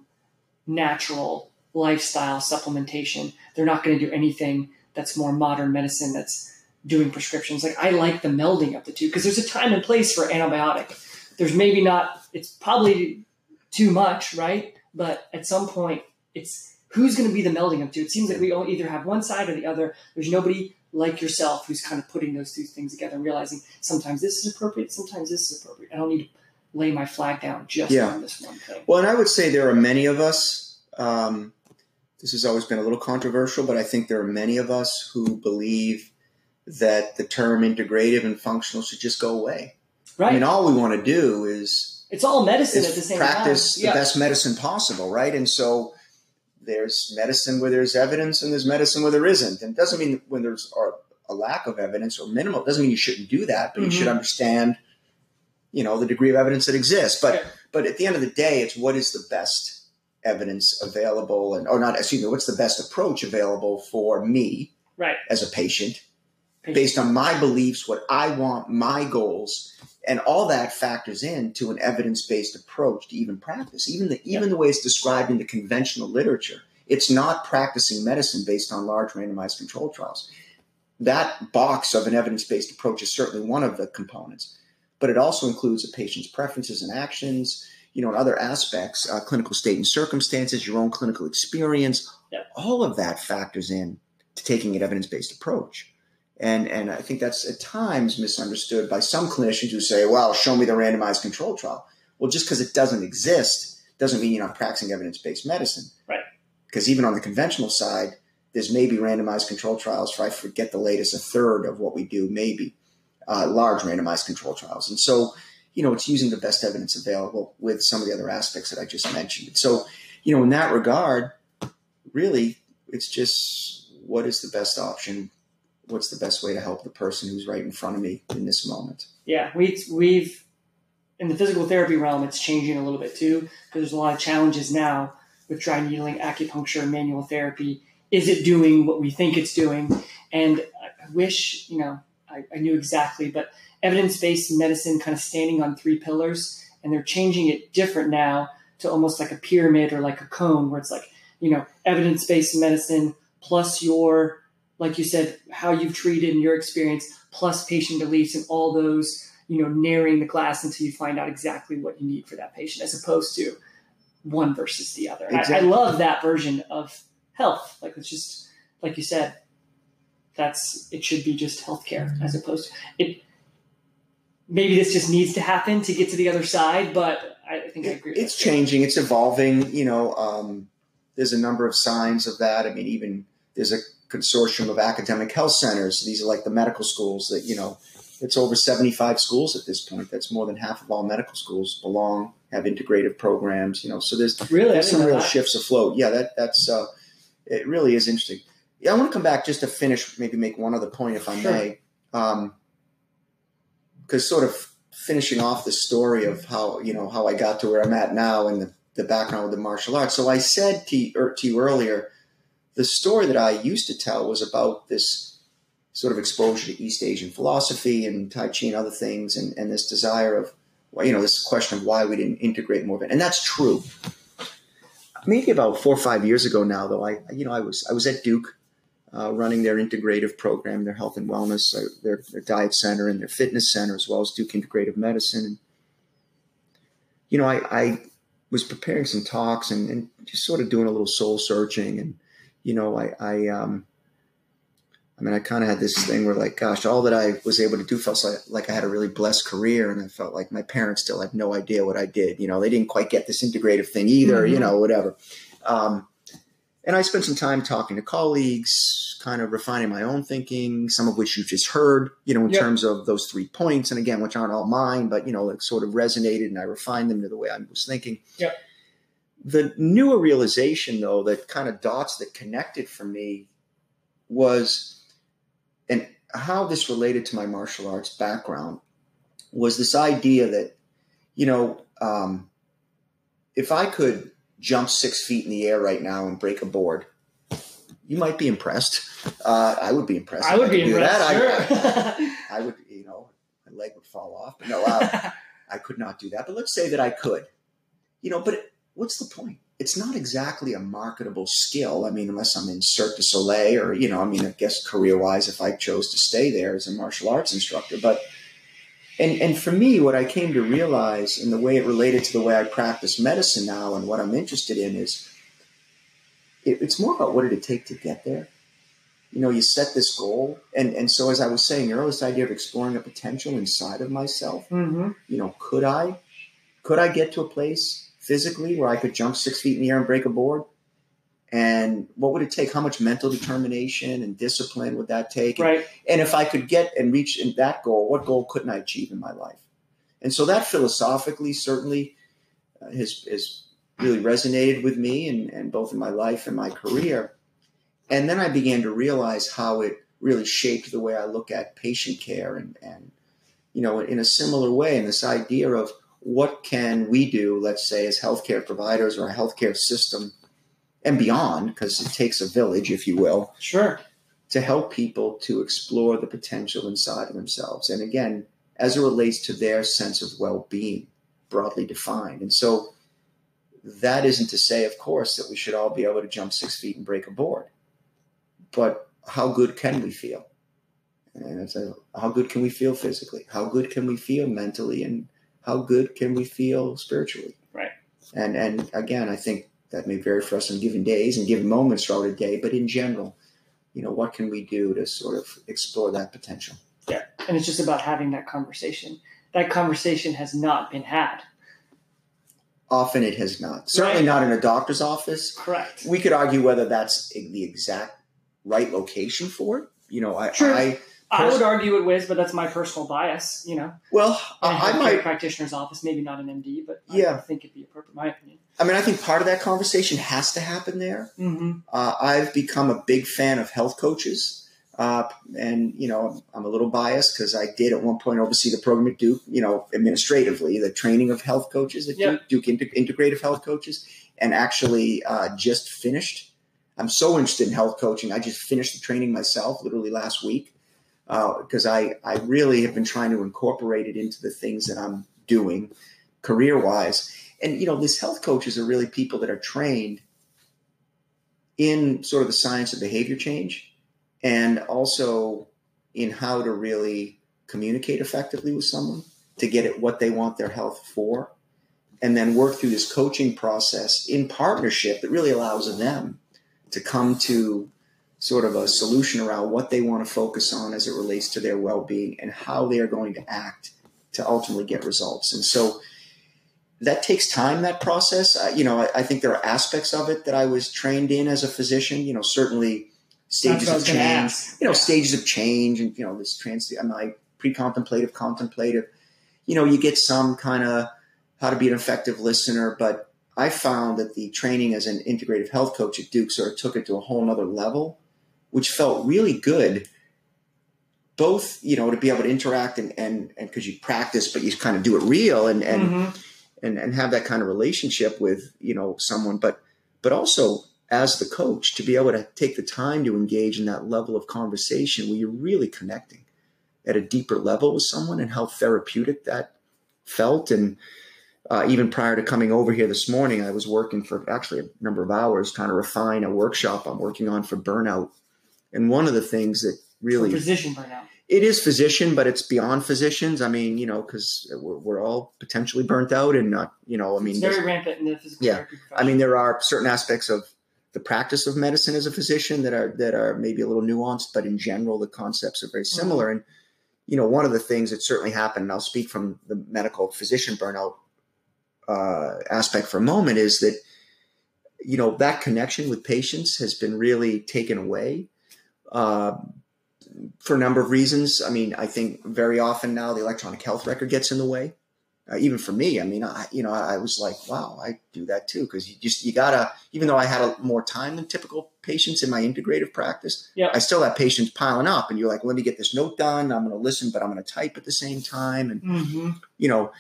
natural lifestyle supplementation. They're not going to do anything that's more modern medicine that's doing prescriptions. Like I like the melding of the two because there's a time and place for antibiotic. There's maybe not, it's probably too much, right? But at some point, it's who's going to be the melding of two. It seems like we either have one side or the other. There's nobody like yourself who's kind of putting those two things together and realizing sometimes this is appropriate, sometimes this is appropriate. I don't need to lay my flag down just yeah. on this one thing. Well, and I would say there are many of us um, this has always been a little controversial, but I think there are many of us who believe that the term integrative and functional should just go away. Right. I mean, all we want to do is it's all medicine at the same practice time. the best medicine possible, right? And so there's medicine where there's evidence, and there's medicine where there isn't. And it doesn't mean when there's a lack of evidence or minimal. It doesn't mean you shouldn't do that, but mm-hmm. you should mm-hmm. understand, you know, the degree of evidence that exists. But but at the end of the day, it's what is the best evidence available and or not excuse me what's the best approach available for me right. as a patient, patient. based on my beliefs what i want my goals and all that factors into an evidence-based approach to even practice. Even the even the way it's described in the conventional literature it's not practicing medicine based on large randomized control trials. That box of an evidence-based approach is certainly one of the components but it also includes a patient's preferences and actions you know, and other aspects, uh, clinical state and circumstances, your own clinical experience, all of that factors in to taking an evidence-based approach. And, and I think that's at times misunderstood by some clinicians who say, well, show me the randomized control trial. Well, just because it doesn't exist doesn't mean you're not practicing evidence-based medicine. Right. Because even on the conventional side, there's maybe randomized control trials for, I forget the latest, a third of what we do, maybe, uh, large randomized control trials. And so you know, it's using the best evidence available with some of the other aspects that I just mentioned. So, you know, in that regard, really, it's just what is the best option? What's the best way to help the person who's right in front of me in this moment? Yeah, we, we've, in the physical therapy realm, it's changing a little bit too, because there's a lot of challenges now with dry needling, acupuncture, manual therapy. Is it doing what we think it's doing? And I wish, you know, I, I knew exactly, but evidence-based medicine kind of standing on three pillars and they're changing it different now to almost like a pyramid or like a cone where it's like you know evidence-based medicine plus your like you said how you've treated and your experience plus patient beliefs and all those you know narrowing the glass until you find out exactly what you need for that patient as opposed to one versus the other exactly. I, I love that version of health like it's just like you said that's it should be just healthcare as opposed to it maybe this just needs to happen to get to the other side, but I think I agree. it's changing. It's evolving. You know, um, there's a number of signs of that. I mean, even there's a consortium of academic health centers. These are like the medical schools that you know. It's over 75 schools at this point. That's more than half of all medical schools belong have integrative programs. You know, so there's really there's some real that. shifts afloat. Yeah, that that's uh, it. Really is interesting. Yeah, I want to come back just to finish. Maybe make one other point, if I sure. may. Um, because sort of finishing off the story of how you know how I got to where I'm at now and the, the background with the martial arts. So I said to, er, to you earlier, the story that I used to tell was about this sort of exposure to East Asian philosophy and Tai Chi and other things, and, and this desire of you know this question of why we didn't integrate more of it, and that's true. Maybe about four or five years ago now, though, I you know I was I was at Duke uh, running their integrative program, their health and wellness, uh, their, their, diet center, and their fitness center, as well as Duke Integrative Medicine. And, you know, I, I was preparing some talks and, and just sort of doing a little soul searching. And, you know, I, I, um, I mean, I kind of had this thing where, like, gosh, all that I was able to do felt like, like I had a really blessed career, and I felt like my parents still had no idea what I did. You know, they didn't quite get this integrative thing either. Mm-hmm. You know, whatever. Um, and I spent some time talking to colleagues, kind of refining my own thinking, some of which you just heard, you know, in yep. terms of those three points. And again, which aren't all mine, but, you know, like sort of resonated and I refined them to the way I was thinking. Yep. The newer realization, though, that kind of dots that connected for me was, and how this related to my martial arts background was this idea that, you know, um, if I could jump six feet in the air right now and break a board, you might be impressed. Uh, I would be impressed. I would be impressed. That. Sure. I, I, would, you know, my leg would fall off. But no, uh, I could not do that. But let's say that I could. You know, but it, what's the point? It's not exactly a marketable skill. I mean, unless I'm in Cirque du Soleil or, you know, I mean, I guess career wise, if I chose to stay there as a martial arts instructor. But and and for me, what I came to realize in the way it related to the way I practice medicine now and what I'm interested in is it, it's more about what did it take to get there. You know, you set this goal, and and so as I was saying earlier, this idea of exploring a potential inside of myself. Mm-hmm. You know, could I could I get to a place physically where I could jump six feet in the air and break a board? And what would it take? How much mental determination and discipline would that take? Right. And, if I could get and reach in that goal, what goal couldn't I achieve in my life? And so that philosophically certainly uh, has, has really resonated with me and, and both in my life and my career. And then I began to realize how it really shaped the way I look at patient care and, and you know, in a similar way, in this idea of what can we do, let's say, as healthcare providers or a healthcare system and beyond, because it takes a village, if you will. Sure. To help people to explore the potential inside of themselves. And again, as it relates to their sense of well being, broadly defined. And so that isn't to say, of course, that we should all be able to jump six feet and break a board. But how good can we feel? And it's a, how good can we feel physically? How good can we feel mentally? And how good can we feel spiritually? Right. And and again, I think that may vary for us on given days and given moments throughout a day, but in general, you know, what can we do to sort of explore that potential? Yeah. And it's just about having that conversation. That conversation has not been had. Often it has not. Certainly right. not in a doctor's office. Correct. We could argue whether that's the exact right location for it. You know, I, sure. I I would argue it was, but that's my personal bias. You know. Well, I, I might practitioner's office, maybe not an MD, but yeah, I think it'd be appropriate. My opinion. I mean, I think part of that conversation has to happen there. Mm-hmm. Uh, I've become a big fan of health coaches, uh, and you know, I'm a little biased because I did at one point oversee the program at Duke. You know, administratively, the training of health coaches at yep. Duke, Duke Integrative Health Coaches, and actually uh, just finished. I'm so interested in health coaching. I just finished the training myself, literally last week because uh, I, I really have been trying to incorporate it into the things that I'm doing career wise. And, you know, these health coaches are really people that are trained in sort of the science of behavior change and also in how to really communicate effectively with someone to get at what they want their health for and then work through this coaching process in partnership that really allows them to come to sort of a solution around what they want to focus on as it relates to their well-being and how they are going to act to ultimately get results. And so that takes time. That process, you know, I, I, think there are aspects of it that I was trained in as a physician. You know, certainly stages of change. You know, yeah. stages of change, and you know, this trans. Am I pre-contemplative, contemplative? You know, you get some kind of how to be an effective listener, but I found that the training as an integrative health coach at Duke sort of took it to a whole nother level which felt really good. Both, you know, to be able to interact and and and because you practice, but you kind of do it real and and mm-hmm. And and have that kind of relationship with you know someone, but but also as the coach to be able to take the time to engage in that level of conversation where you're really connecting at a deeper level with someone and how therapeutic that felt and uh, even prior to coming over here this morning, I was working for actually a number of hours trying to refine a workshop I'm working on for burnout and one of the things that really for physician burnout. It is physician, but it's beyond physicians. I mean, you know, because we're, we're, all potentially burnt out and not, you know, I mean, it's very rampant in the physical yeah. I mean, there are certain aspects of the practice of medicine as a physician that are that are maybe a little nuanced, but in general, the concepts are very mm-hmm. similar. Mm-hmm. And you know, one of the things that certainly happened, and I'll speak from the medical physician burnout uh, aspect for a moment, is that you know that connection with patients has been really taken away. Uh, for a number of reasons. I mean, I think very often now the electronic health record gets in the way. Uh, even for me, I mean, I, you know, I was like, wow, I do that too. Cause you just, you gotta, even though I had a, more time than typical patients in my integrative practice, yeah. I still have patients piling up and you're like, let me get this note done. I'm going to listen, but I'm going to type at the same time. And, mm-hmm. you know,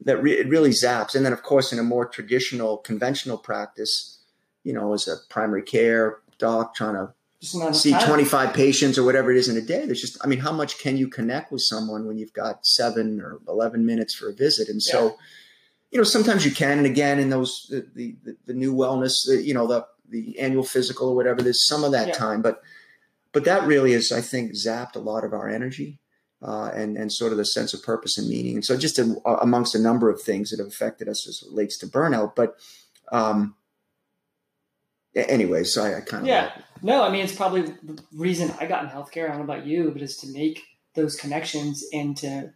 that re- it really zaps. And then of course, in a more traditional, conventional practice, you know, as a primary care doc trying to see 25 patients or whatever it is in a day. There's just, I mean, how much can you connect with someone when you've got seven or 11 minutes for a visit? And so, yeah. you know, sometimes you can. And again, in those, the, the, the new wellness, the, you know, the, the annual physical or whatever, there's some of that yeah. time, but, but that really is, I think, zapped a lot of our energy. Uh, and and sort of the sense of purpose and meaning, and so just a, amongst a number of things that have affected us as it relates to burnout. But um, anyway, so I, I kind of yeah. No, I mean it's probably the reason I got in healthcare. I don't know about you, but is to make those connections and to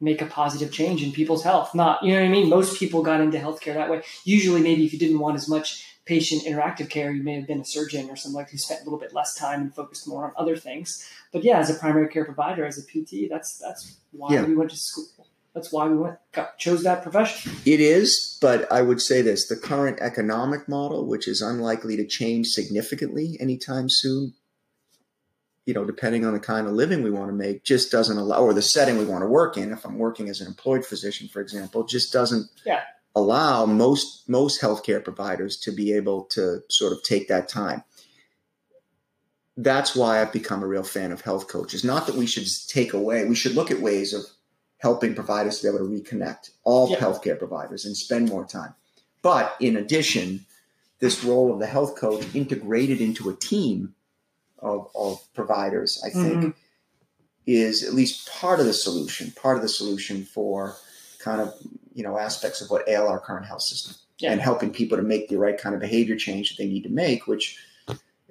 make a positive change in people's health. Not, you know what I mean? Most people got into healthcare that way. Usually, maybe if you didn't want as much patient interactive care, you may have been a surgeon or something like who spent a little bit less time and focused more on other things. But yeah, as a primary care provider, as a PT, that's that's why yeah. we went to school that's why we went got, chose that profession. It is, but I would say this: the current economic model, which is unlikely to change significantly anytime soon, you know, depending on the kind of living we want to make, just doesn't allow, or the setting we want to work in. If I'm working as an employed physician, for example, just doesn't yeah. allow most most healthcare providers to be able to sort of take that time. That's why I've become a real fan of health coaches. Not that we should take away; we should look at ways of helping providers to be able to reconnect all yep. healthcare providers and spend more time. But in addition, this role of the health coach integrated into a team of, of providers, I think, mm-hmm. is at least part of the solution, part of the solution for kind of, you know, aspects of what ail our current health system yeah. and helping people to make the right kind of behavior change that they need to make, which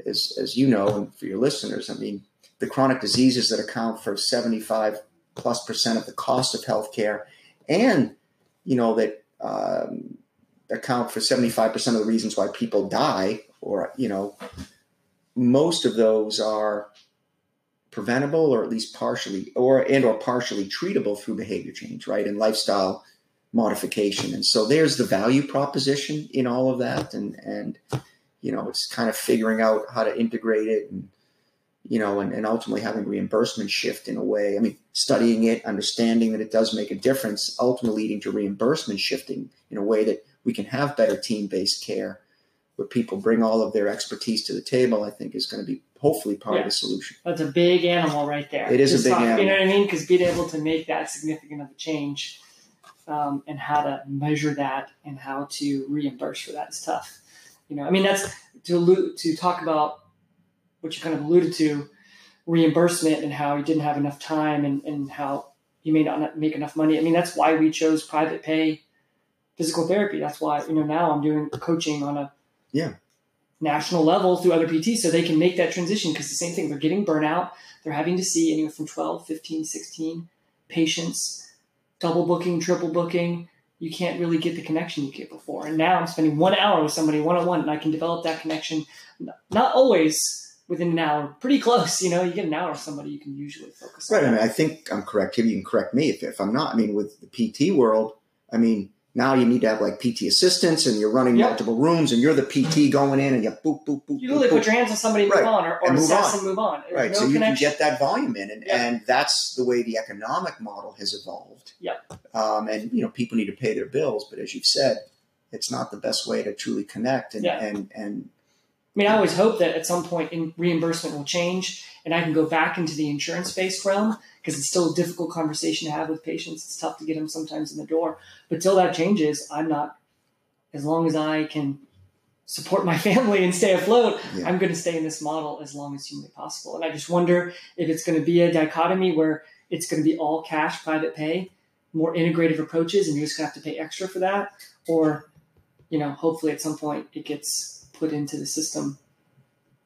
is, as you know, and for your listeners, I mean, the chronic diseases that account for 75 plus percent of the cost of healthcare, and you know that um, account for seventy five percent of the reasons why people die, or you know, most of those are preventable or at least partially or and or partially treatable through behavior change right and lifestyle modification. And so there's the value proposition in all of that and and you know it's kind of figuring out how to integrate it and you know, and, and ultimately having reimbursement shift in a way. I mean, studying it, understanding that it does make a difference, ultimately leading to reimbursement shifting in a way that we can have better team based care where people bring all of their expertise to the table, I think is going to be hopefully part yeah. of the solution. That's a big animal right there. It is Just a big talk, animal. You know what I mean? Because being able to make that significant of a change um, and how to measure that and how to reimburse for that is tough. You know, I mean, that's to to talk about what you kind of alluded to, reimbursement and how you didn't have enough time and, and how you may not make enough money. I mean, that's why we chose private pay physical therapy. That's why, you know, now I'm doing coaching on a yeah national level through other PTs so they can make that transition because the same thing, they're getting burnout. They're having to see anywhere from 12, 15, 16 patients, double booking, triple booking. You can't really get the connection you get before. And now I'm spending one hour with somebody one on one and I can develop that connection. Not always within an hour, pretty close. You know, you get an hour with somebody, you can usually focus. Right. I mean, I think I'm correct. If you can correct me if, if I'm not. I mean, with the PT world, I mean, now you need to have like PT assistants and you're running yep. multiple rooms and you're the PT going in and you boop, boop, boop. You literally boop, put your hands on somebody and right. move on or, or and assess on. and move on. There's right. No so you connection. can get that volume in. And, yep. and that's the way the economic model has evolved. Yep. Um, and, you know, people need to pay their bills. But as you've said, it's not the best way to truly connect and, yeah. and, and I mean, I always hope that at some point in reimbursement will change and I can go back into the insurance based realm because it's still a difficult conversation to have with patients. It's tough to get them sometimes in the door. But till that changes, I'm not, as long as I can support my family and stay afloat, yeah. I'm going to stay in this model as long as humanly possible. And I just wonder if it's going to be a dichotomy where it's going to be all cash, private pay, more integrative approaches, and you're just going to have to pay extra for that, or you know, hopefully at some point it gets put into the system.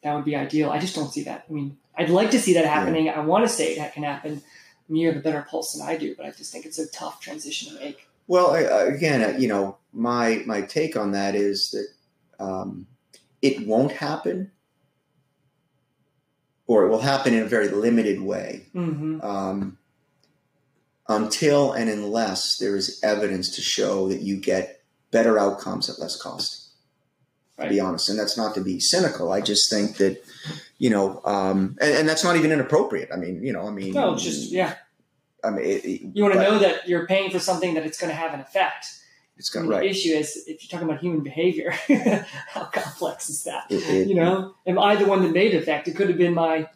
That would be ideal. I just don't see that. I mean, I'd like to see that happening. Yeah. I want to say that can happen. I mean, you have a better pulse than I do, but I just think it's a tough transition to make. Well, again, you know, my my take on that is that um, it won't happen, or it will happen in a very limited way mm-hmm. um, until and unless there is evidence to show that you get better outcomes at less cost. Right. To be honest, and that's not to be cynical. I just think that you know, um, and, and, that's not even inappropriate. I mean, you know, I mean, no, just yeah. I mean, it, it, you want to know that you're paying for something that it's going to have an effect. It's going I mean, right. The issue is if you're talking about human behavior, how complex is that? It, you know, am I the one that made the effect? It could have been my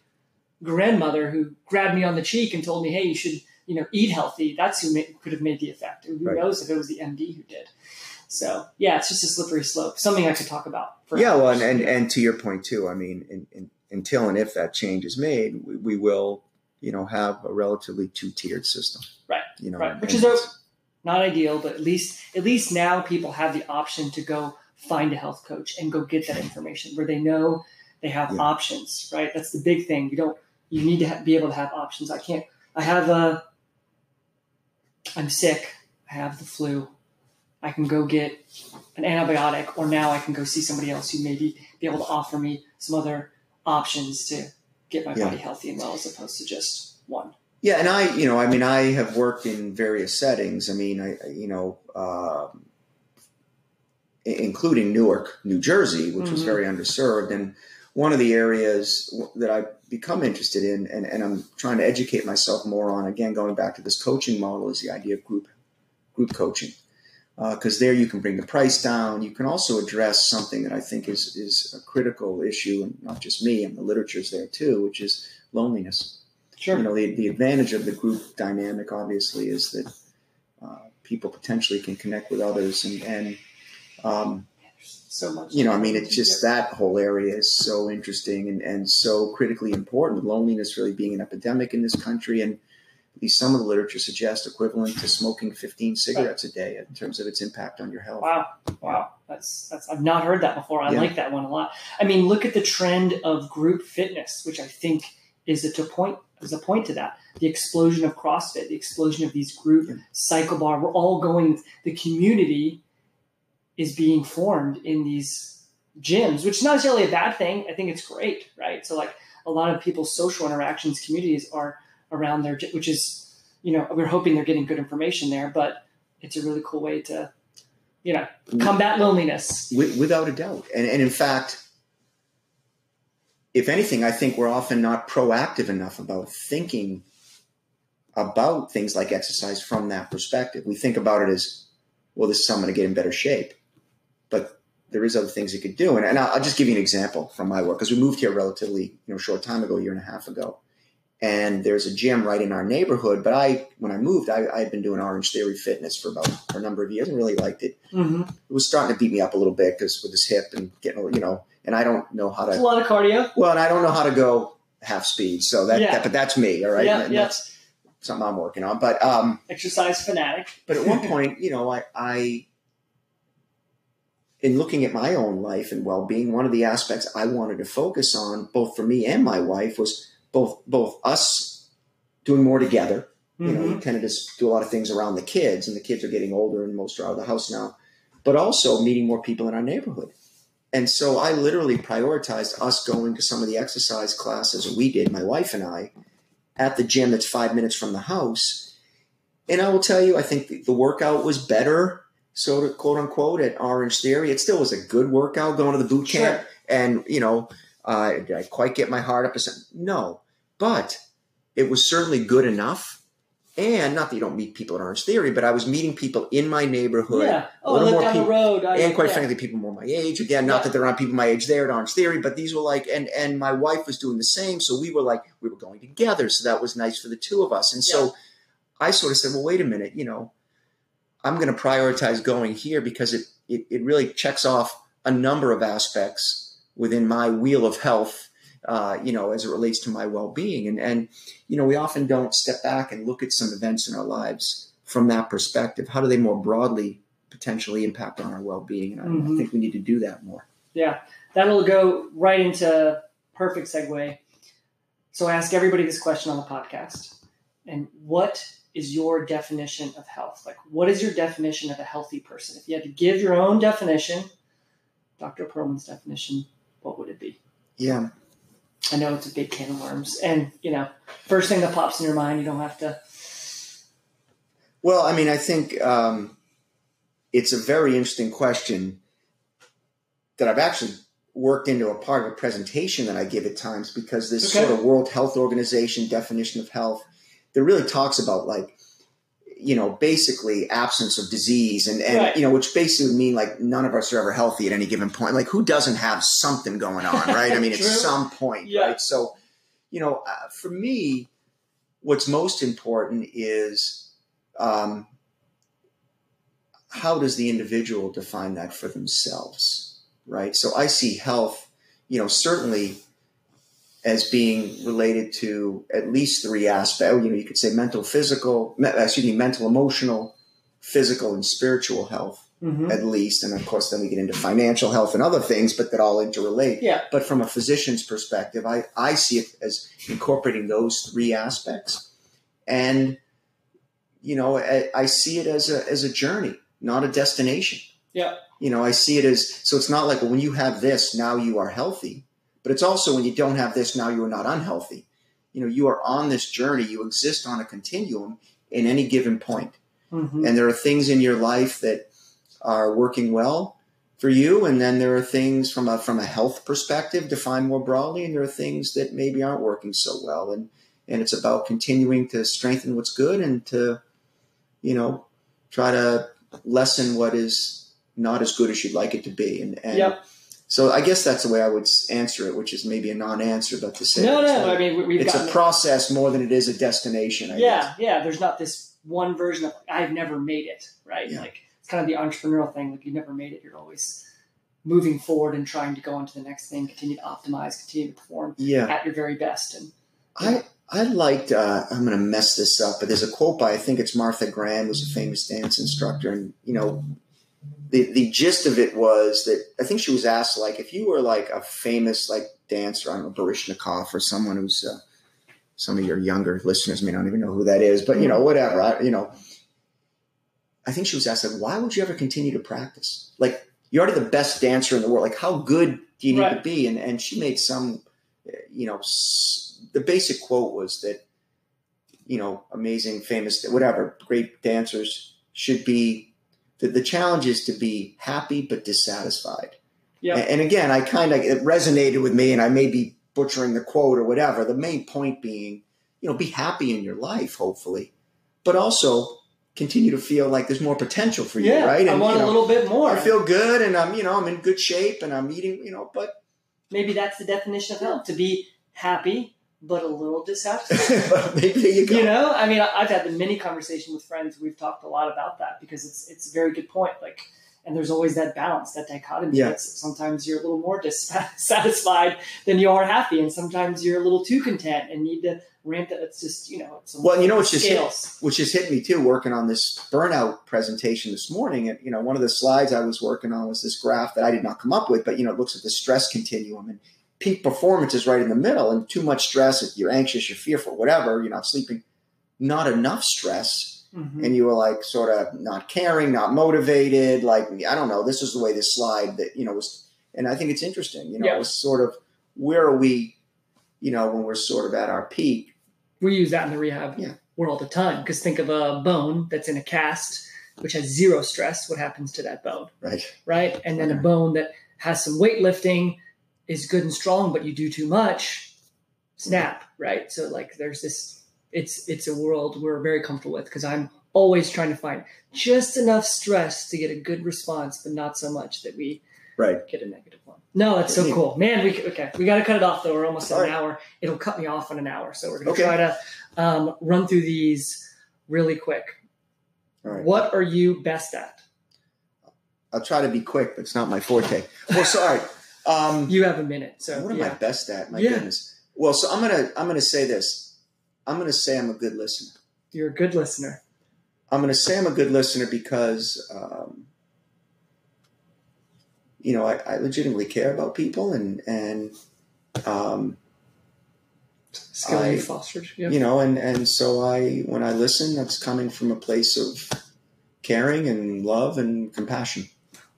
grandmother who grabbed me on the cheek and told me, "Hey, you should, you know, eat healthy." That's who made, could have made the effect. Who right. knows if it was the MD who did? So yeah, it's just a slippery slope. Something I could talk about. yeah, well, and, and, and to your point too. I mean, in, in, until and if that change is made, we, we will, you know, have a relatively two tiered system. Right. You know, right. Which is a not ideal, but at least at least now people have the option to go find a health coach and go get that information where they know they have yeah. options. Right, that's the big thing. You don't you need to ha- be able to have options. I can't. I have a. I'm sick. I have the flu. I can go get an antibiotic, or now I can go see somebody else who maybe be able to offer me some other options to get my yeah. body healthy and well, as opposed to just one. Yeah, and I, you know, I mean, I have worked in various settings. I mean, I, you know, um, including Newark, New Jersey, which mm-hmm. was very underserved, and one of the areas that I've become interested in, and, and I'm trying to educate myself more on, again, going back to this coaching model, is the idea of group group coaching, because uh, there you can bring the price down. You can also address something that I think is is a critical issue, and not just me, and the literature's there too, which is loneliness. Sure. You know, the, the advantage of the group dynamic, obviously, is that uh, people potentially can connect with others. And, and um, so much. You know, I mean, it's just that whole area is so interesting and, and so critically important. Loneliness really being an epidemic in this country. And at least some of the literature suggests equivalent to smoking 15 cigarettes a day in terms of its impact on your health. Wow. Wow. That's, that's, I've not heard that before. I yeah. like that one a lot. I mean, look at the trend of group fitness, which I think is a to point there's a point to that. The explosion of CrossFit, the explosion of these group cycle bar. we're all going. The community is being formed in these gyms, which is not necessarily a bad thing. I think it's great, right? So like a lot of people's social interactions, communities are around their, which is you know we're hoping they're getting good information there, but it's a really cool way to you know combat loneliness without a doubt. And and in fact if anything, I think we're often not proactive enough about thinking about things like exercise from that perspective. We think about it as, well, this is something to get in better shape. But there is other things you could do. And, and I'll, I'll, just give you an example from my work because we moved here relatively, you know, short time ago, a year and a half ago. And there's a gym right in our neighborhood. But I, when I moved, I, I had been doing Orange Theory Fitness for about for a number of years and really liked it. Mm-hmm. It was starting to beat me up a little bit because with this hip and getting, you know, and I don't know how to. It's a lot of cardio. Well, and I don't know how to go half speed. So that, yeah. that but that's me, all right. Yeah, and yeah. That's something I'm working on. But um, exercise fanatic. but at one point, you know, I, I, in looking at my own life and well being, one of the aspects I wanted to focus on, both for me and my wife, was both both us doing more together. You mm-hmm. know, we kind of just do a lot of things around the kids, and the kids are getting older, and most are out of the house now. But also meeting more people in our neighborhood and so I literally prioritized us going to some of the exercise classes we did, my wife and I, at the gym that's five minutes from the house. And I will tell you, I think the workout was better, so to quote unquote, at Orange Theory. It still was a good workout going to the boot camp. Sure. And, you know, uh, did I quite get my heart up? No. But it was certainly good enough and not that you don't meet people at Orange Theory, but I was meeting people in my neighborhood. Yeah. Oh, I lived down people, the road. I, and quite frankly, people more my age. Again, not yeah. that there aren't people my age there at Orange Theory, but these were like, and and my wife was doing the same. So we were like, we were going together. So that was nice for the two of us. And yeah. so I sort of said, well, wait a minute, you know, I'm going to prioritize going here because it, it, it really checks off a number of aspects within my wheel of health, uh, you know, as it relates to my well-being. And and you know, we often don't step back and look at some events in our lives from that perspective. How do they more broadly potentially impact on our well-being? And I, mm-hmm. I think we need to do that more. Yeah, that'll go right into perfect segue. So I ask everybody this question on the podcast. And what is your definition of health? Like, what is your definition of a healthy person? If you had to give your own definition, Dr. Perlman's definition, what would it be? Yeah. I know it's a big can of worms. And, you know, first thing that pops in your mind, you don't have to. Well, I mean, I think um, it's a very interesting question that I've actually worked into a part of a presentation that I give at times because this okay. sort of World Health Organization definition of health that really talks about like you know basically absence of disease and, and right. you know which basically would mean like none of us are ever healthy at any given point. Like who doesn't have something going on right? I mean at some point yeah. right? So you know uh, for me what's most important is um, how does the individual define that for themselves right? So i see health you know certainly as being related to at least three aspects. You know, you could say mental, physical, excuse me, mental, emotional, physical, and spiritual health. Mm-hmm. At least, and of course, then we get into financial health and other things, but that all interrelate. Yeah. But from a physician's perspective, I, I see it as incorporating those three aspects, and you know, I, I see it as a as a journey, not a destination. Yeah. You know, I see it as so. It's not like well, when you have this, now you are healthy but it's also when you don't have this, now you are not unhealthy. You know, you are on this journey, you exist on a continuum in any given point. Mm-hmm. And there are things in your life that are working well for you, and then there are things from a from a health perspective defined more broadly, and there are things that maybe aren't working so well. And and it's about continuing to strengthen what's good and to, you know, try to lessen what is not as good as you'd like it to be. And, and yep. So I guess that's the way I would answer it, which is maybe a non-answer, but to say no, no. Like, I mean, we've it's a process more than it is a destination. I yeah, guess. yeah. There's not this one version of I've never made it, right? Yeah. Like it's kind of the entrepreneurial thing. Like you never made it. You're always moving forward and trying to go on to the next thing, continue to optimize, continue to perform yeah. at your very best. And I I liked. Uh, I'm going to mess this up, but there's a quote by I think it's Martha Graham, who's a famous dance instructor, and you know the the gist of it was that I think she was asked like if you were like a famous like dancer, I don't know Baryshnikov or someone who's uh, some of your younger listeners may not even know who that is, but you know whatever, I, you know. I think she was asked like, why would you ever continue to practice? Like you're already the best dancer in the world. Like how good do you need right. to be? And and she made some, you know, the basic quote was that, you know, amazing, famous, whatever, great dancers should be the, the challenge is to be happy but dissatisfied. Yeah. And, and again, I kind of it resonated with me, and I may be butchering the quote or whatever. The main point being, you know, be happy in your life, hopefully, but also continue to feel like there's more potential for you, yeah, right? And, I want you know, a little bit more. I feel good, and I'm, you know, I'm in good shape, and I'm eating, you know, but maybe that's the definition of health: to be happy but a little dissatisfied. You. You know, I mean, I've had the many conversation with friends. We've talked a lot about that because it's it's a very good point. Like, and there's always that balance, that dichotomy. Yeah. sometimes you're a little more dissatisfied than you are happy, and sometimes you're a little too content and need to ramp that. It's just you know, it's well, you know, which just hit, which just hit me too. Working on this burnout presentation this morning, and you know, one of the slides I was working on was this graph that I did not come up with, but you know, it looks at the stress continuum and peak performance is right in the middle and too much stress you're anxious you're fearful whatever you're not sleeping not enough stress mm-hmm. and you were like sort of not caring not motivated like i don't know this is the way this slide that you know was and i think it's interesting you know yeah. it was sort of where are we you know when we're sort of at our peak we use that in the rehab yeah. world all the time because think of a bone that's in a cast which has zero stress what happens to that bone right right and then a bone that has some weightlifting is good and strong, but you do too much, snap, right? So like there's this it's it's a world we're very comfortable with because I'm always trying to find just enough stress to get a good response, but not so much that we right get a negative one. No, that's so cool, man. We okay, we got to cut it off though. We're almost at an hour. It'll cut me off in an hour, so we're gonna okay. try to um, run through these really quick. What are you best at? I'll try to be quick, but it's not my forte. Well, sorry. Um, you have a minute. So what am yeah. I best at? My Yeah. goodness. Well, so I'm gonna I'm gonna say this. I'm gonna say I'm a good listener. You're a good listener. I'm gonna say I'm a good listener because um, you know I, I legitimately care about people and and um, Skill I- you fostered. Yeah. you know and and so I when I listen, that's coming from a place of caring and love and compassion.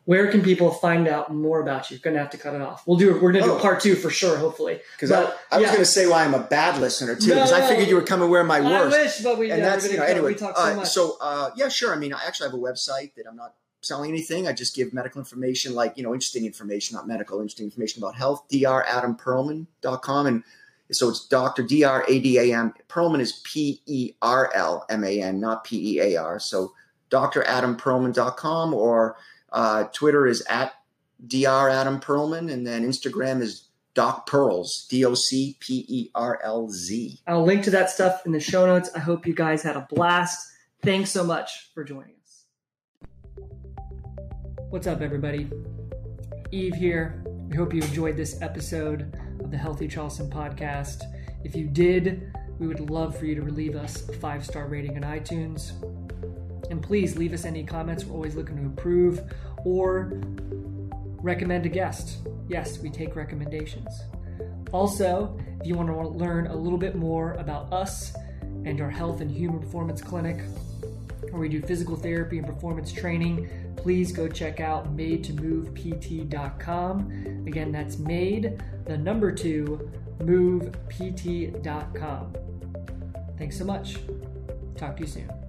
Where can people find out more about you? Gonna have to cut it off. We'll do. We're gonna do Oh. part two for sure. Hopefully. Because I, I was yeah. going to say why I'm a bad listener too, No, because I figured you were coming where my worst. I wish, but we. and yeah, that's you know anyway. So uh, much. so uh, yeah, sure. I mean, I actually have a website that I'm not selling anything. I just give medical information, like you know, interesting information, not medical, interesting information about health. dradamperlman.com and so it's Dr. D R A D A M. Perlman is P E R L M A N, not P E A R. So Dr. dradamperlman.com or uh, Twitter is at Dr. Adam Perlman, and then Instagram is Doc Pearls, D O C P E R L Z. I'll link to that stuff in the show notes. I hope you guys had a blast. Thanks so much for joining us. What's up, everybody? Eve here. We hope you enjoyed this episode of the Healthy Charleston podcast. If you did, we would love for you to leave us a five star rating on iTunes. And please leave us any comments. We're always looking to improve or recommend a guest. Yes, we take recommendations. Also, if you want to learn a little bit more about us and our health and human performance clinic, where we do physical therapy and performance training, please go check out made2movept.com. Again, that's made the number two movept.com. Thanks so much. Talk to you soon.